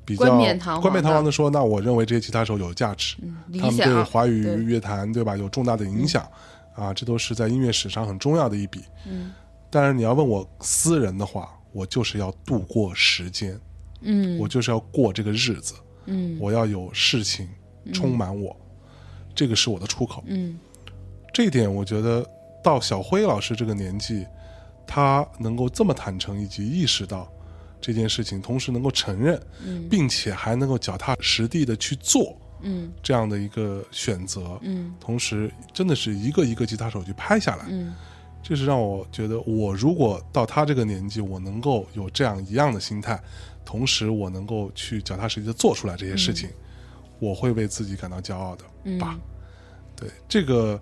比较冠冕堂皇的的说，那我认为这些吉他手有价值。嗯，他们对华语乐坛对吧有重大的影响、啊，这都是在音乐史上很重要的一笔。嗯但是你要问我私人的话，我就是要度过时间，嗯。我就是要过这个日子，嗯。我要有事情充满我，这个是我的出口。嗯。这一点我觉得到小辉老师这个年纪，他能够这么坦诚以及意识到这件事情，同时能够承认，嗯。并且还能够脚踏实地的去做嗯。这样的一个选择，嗯。同时真的是一个一个吉他手去拍下来，嗯这是让我觉得，我如果到他这个年纪，我能够有这样一样的心态，同时我能够去脚踏实地的做出来这些事情，我会为自己感到骄傲的嗯吧。对，这个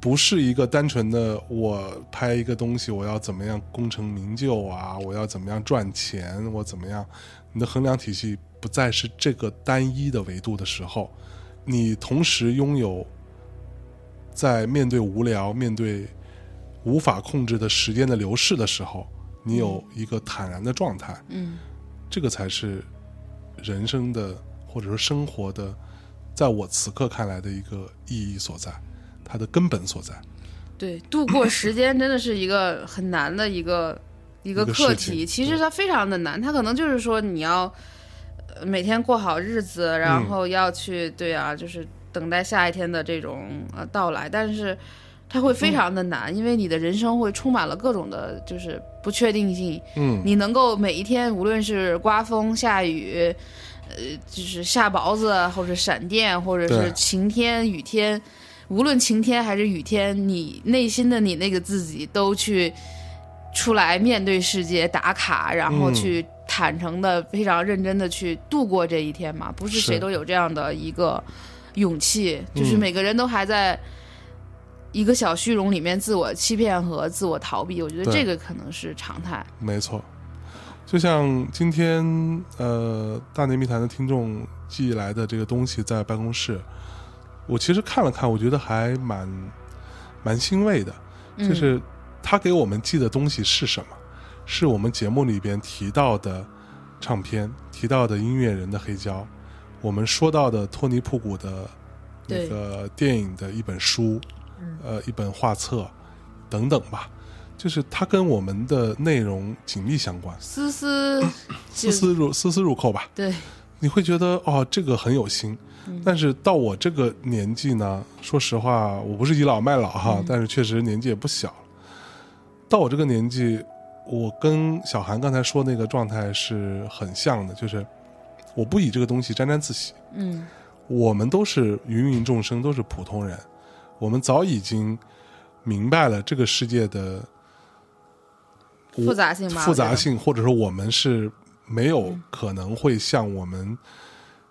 不是一个单纯的我拍一个东西，我要怎么样功成名就啊，我要怎么样赚钱，我怎么样，你的衡量体系不再是这个单一的维度的时候，你同时拥有在面对无聊、面对无法控制的时间的流逝的时候，你有一个坦然的状态，嗯。这个才是人生的或者说生活的，在我此刻看来的一个意义所在，它的根本所在。对，度过时间真的是一个很难的一个 一个课题。其实它非常的难，它可能就是说你要呃每天过好日子，然后要去、对啊，就是等待下一天的这种呃到来，但是。它会非常的难，因为你的人生会充满了各种的，就是不确定性。嗯，你能够每一天，无论是刮风下雨，呃，就是下雹子，或者闪电，或者是晴天雨天，无论晴天还是雨天，你内心的你那个自己都去出来面对世界，打卡，然后嗯去坦诚的、非常认真的去度过这一天嘛。不是是谁都有这样的一个勇气，就是嗯每个人都还在。一个小虚荣里面自我欺骗和自我逃避，我觉得这个可能是常态。没错。就像今天呃大内密谈的听众寄来的这个东西在办公室，我其实看了看，我觉得还蛮蛮欣慰的。嗯就是他给我们寄的东西是什么？是我们节目里边提到的唱片，提到的音乐人的黑胶，我们说到的托尼普古的那个电影的一本书，嗯呃，一本画册等等吧。就是它跟我们的内容紧密相关，丝丝 丝丝入丝丝入扣吧。对，你会觉得哦，这个很有心。嗯但是到我这个年纪呢，说实话，我不是倚老卖老哈，嗯但是确实年纪也不小了。到我这个年纪，我跟小韩刚才说那个状态是很像的，就是我不以这个东西沾沾自喜。嗯我们都是芸芸众生，都是普通人，我们早已经明白了这个世界的复杂性吧，复杂性，或者说我们是没有可能会像我们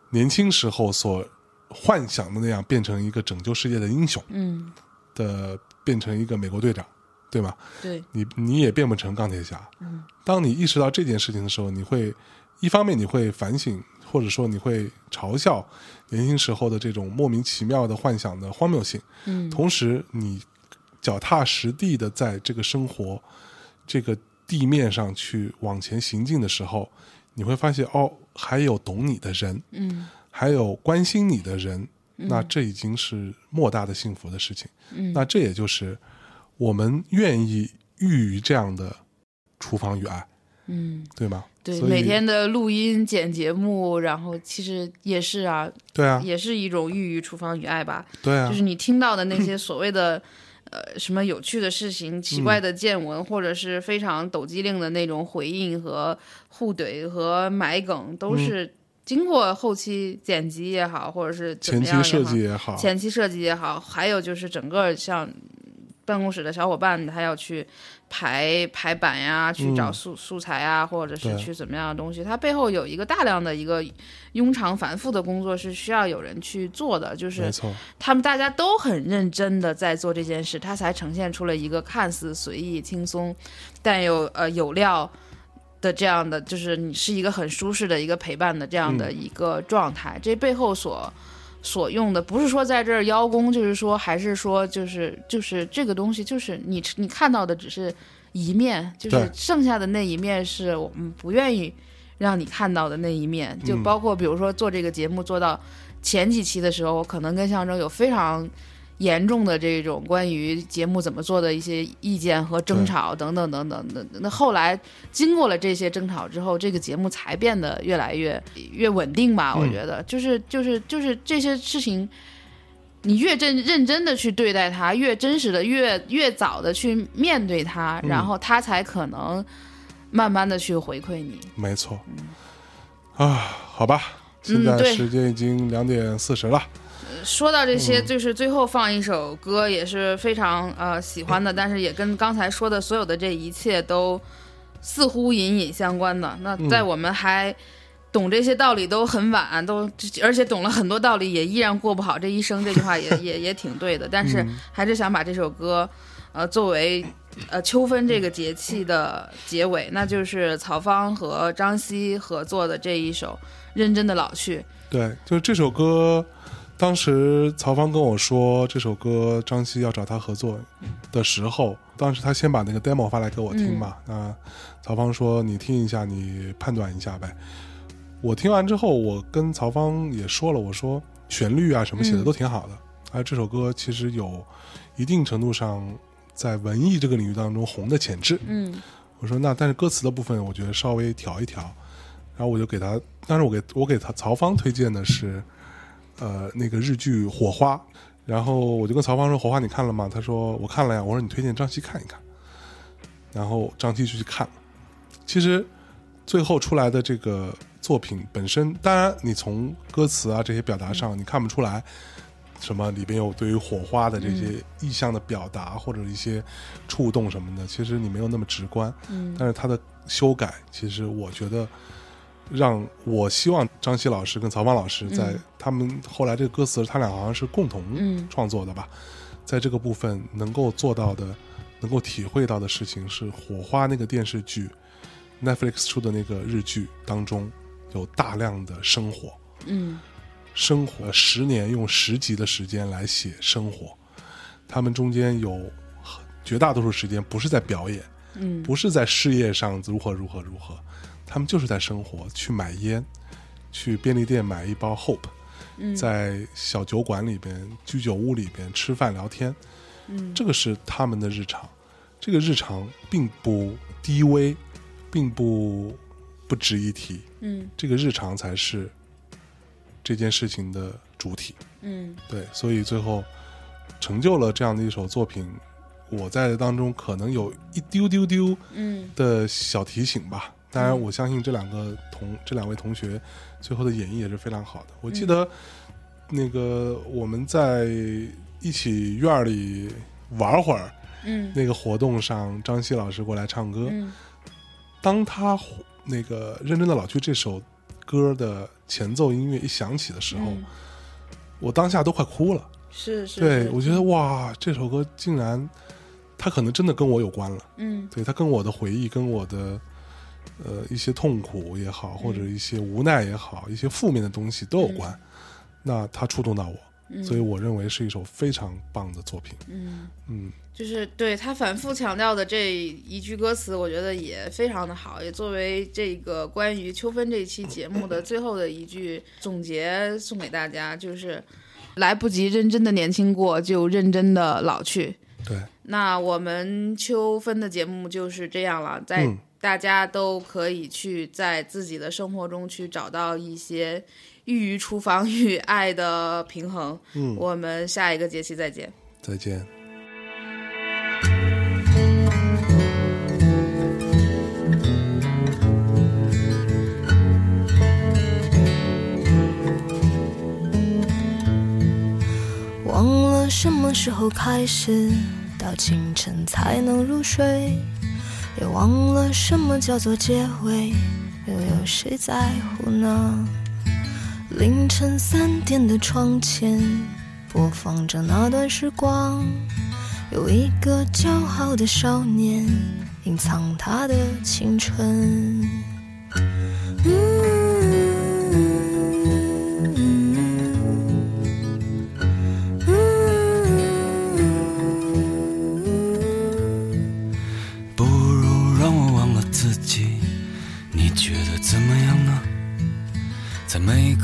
年轻时候所幻想的那样变成一个拯救世界的英雄嗯，的，变成一个美国队长，对吗？对，你你也变不成钢铁侠。嗯，当你意识到这件事情的时候，你会一方面你会反省，或者说你会嘲笑年轻时候的这种莫名其妙的幻想的荒谬性。嗯，同时，你脚踏实地的在这个生活这个地面上去往前行进的时候，你会发现哦，还有懂你的人，嗯。还有关心你的人，那这已经是莫大的幸福的事情。嗯，那这也就是我们愿意寓于这样的厨房与爱，嗯，对吧？对，每天的录音剪节目，然后其实也是啊，对啊，也是一种寓于厨房与爱吧。对啊就，是你听到的那些所谓的。呃，什么有趣的事情、奇怪的见闻，或者是非常抖机灵的那种回应和互怼和埋梗，都嗯是经过后期剪辑也好，或者是怎前么样期设计也好，前期设计也好，还有就是整个像办公室的小伙伴，他要去排排版呀，去找嗯。素、素材啊，或者是去怎么样的东西，他背后有一个大量的一个庸常繁复的工作是需要有人去做的，就是，他们大家都很认真的在做这件事，它才呈现出了一个看似随意轻松，但又呃有料的这样的，就是你是一个很舒适的一个陪伴的这样的一个状态。这背后所所用的不是说在这儿邀功，就是说还是说就是就是这个东西，就是你你看到的只是一面，就是剩下的那一面是我们不愿意让你看到的那一面，就嗯。包括比如说做这个节目做到前几期的时候，我可能跟象征有非常严重的这种关于节目怎么做的一些意见和争吵等等等等的。那后来经过了这些争吵之后，这个节目才变得越来越越稳定吧？我嗯觉得，就是就是就是这些事情。你越真认真的去对待它，越真实的、越越早的去面对它，嗯然后它才可能慢慢的去回馈你。没错。啊，好吧，现在时间已经两点四十了。说到这些，就是最后放一首歌，也是非常呃喜欢的，但是也跟刚才说的所有的这一切都似乎隐隐相关的。那在我们还懂这些道理都很晚，都而且懂了很多道理，也依然过不好这一生，这句话也 也也挺对的。但是还是想把这首歌，呃，作为呃秋分这个节气的结尾，那就是曹芳和张希合作的这一首《认真的老去》。对，就是这首歌，当时曹芳跟我说这首歌张希要找他合作的时候，当时他先把那个 demo 发来给我听嘛，那曹芳说你听一下，你判断一下呗。我听完之后，我跟曹芳也说了，我说旋律啊什么写的嗯都挺好的，而这首歌其实有一定程度上在文艺这个领域当中红的潜质。嗯。我说那但是歌词的部分，我觉得稍微调一调，然后我就给他，当时我给我给他曹芳推荐的是，呃，那个日剧《火花》，然后我就跟曹芳说：“火花你看了吗？”他说：“我看了呀。”我说：“你推荐张希看一看。”然后张希就去看了。其实最后出来的这个作品本身，当然你从歌词啊这些表达上，你看不出来什么里边有对于火花的这些意象的表达、或者一些触动什么的，其实你没有那么直观。嗯但是他的修改，其实我觉得让我希望张希老师跟曹芳老师在嗯他们后来这个歌词，他俩好像是共同嗯。创作的吧，在这个部分能够做到的、能够体会到的事情是，《火花》那个电视剧，Netflix 出的那个日剧当中有大量的生活，嗯。生活十年用十集的时间来写生活，他们中间有绝大多数时间不是在表演。嗯。不是在事业上如何如何如何，他们就是在生活，去买烟，去便利店买一包 Hope，、嗯在小酒馆里边、居酒屋里边吃饭聊天，嗯这个是他们的日常。这个日常并不低微，并不不值一提，嗯这个日常才是这件事情的主体。嗯对，所以最后成就了这样的一首作品。我在当中可能有一丢丢丢嗯的小提醒吧。当然，我相信这两个同这两位同学最后的演绎也是非常好的。我记得那个我们在一起院儿里玩会儿嗯那个活动上，张希老师过来唱歌。嗯当他那个认真的老去这首歌的前奏音乐一响起的时候，嗯我当下都快哭了。是是，对是我觉得哇，这首歌竟然，它可能真的跟我有关了。嗯对，它跟我的回忆，跟我的呃一些痛苦也好，或者一些无奈也好，一些负面的东西都有关。那它触动到我，所以我认为是一首非常棒的作品。嗯。嗯，就是对他反复强调的这一句歌词，我觉得也非常的好，也作为这个关于秋分这一期节目的最后的一句总结送给大家，就是来不及认真的年轻过，就认真的老去。对，那我们秋分的节目就是这样了，在嗯大家都可以去在自己的生活中去找到一些寓于厨房 与爱的平衡。嗯，我们下一个节气再见。再见。忘了什么时候开始，到清晨才能入睡，也忘了什么叫做结尾，又有谁在乎呢？凌晨三点的窗前，播放着那段时光，有一个骄傲的少年，隐藏他的青春。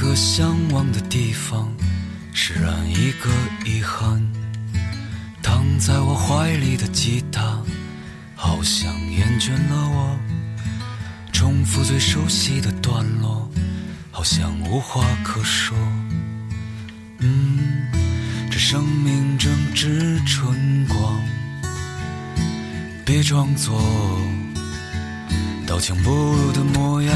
个向往的地方，释然一个遗憾。躺在我怀里的吉他，好像厌倦了我，重复最熟悉的段落，好像无话可说。嗯，这生命正值春光。别装作刀枪不入的模样，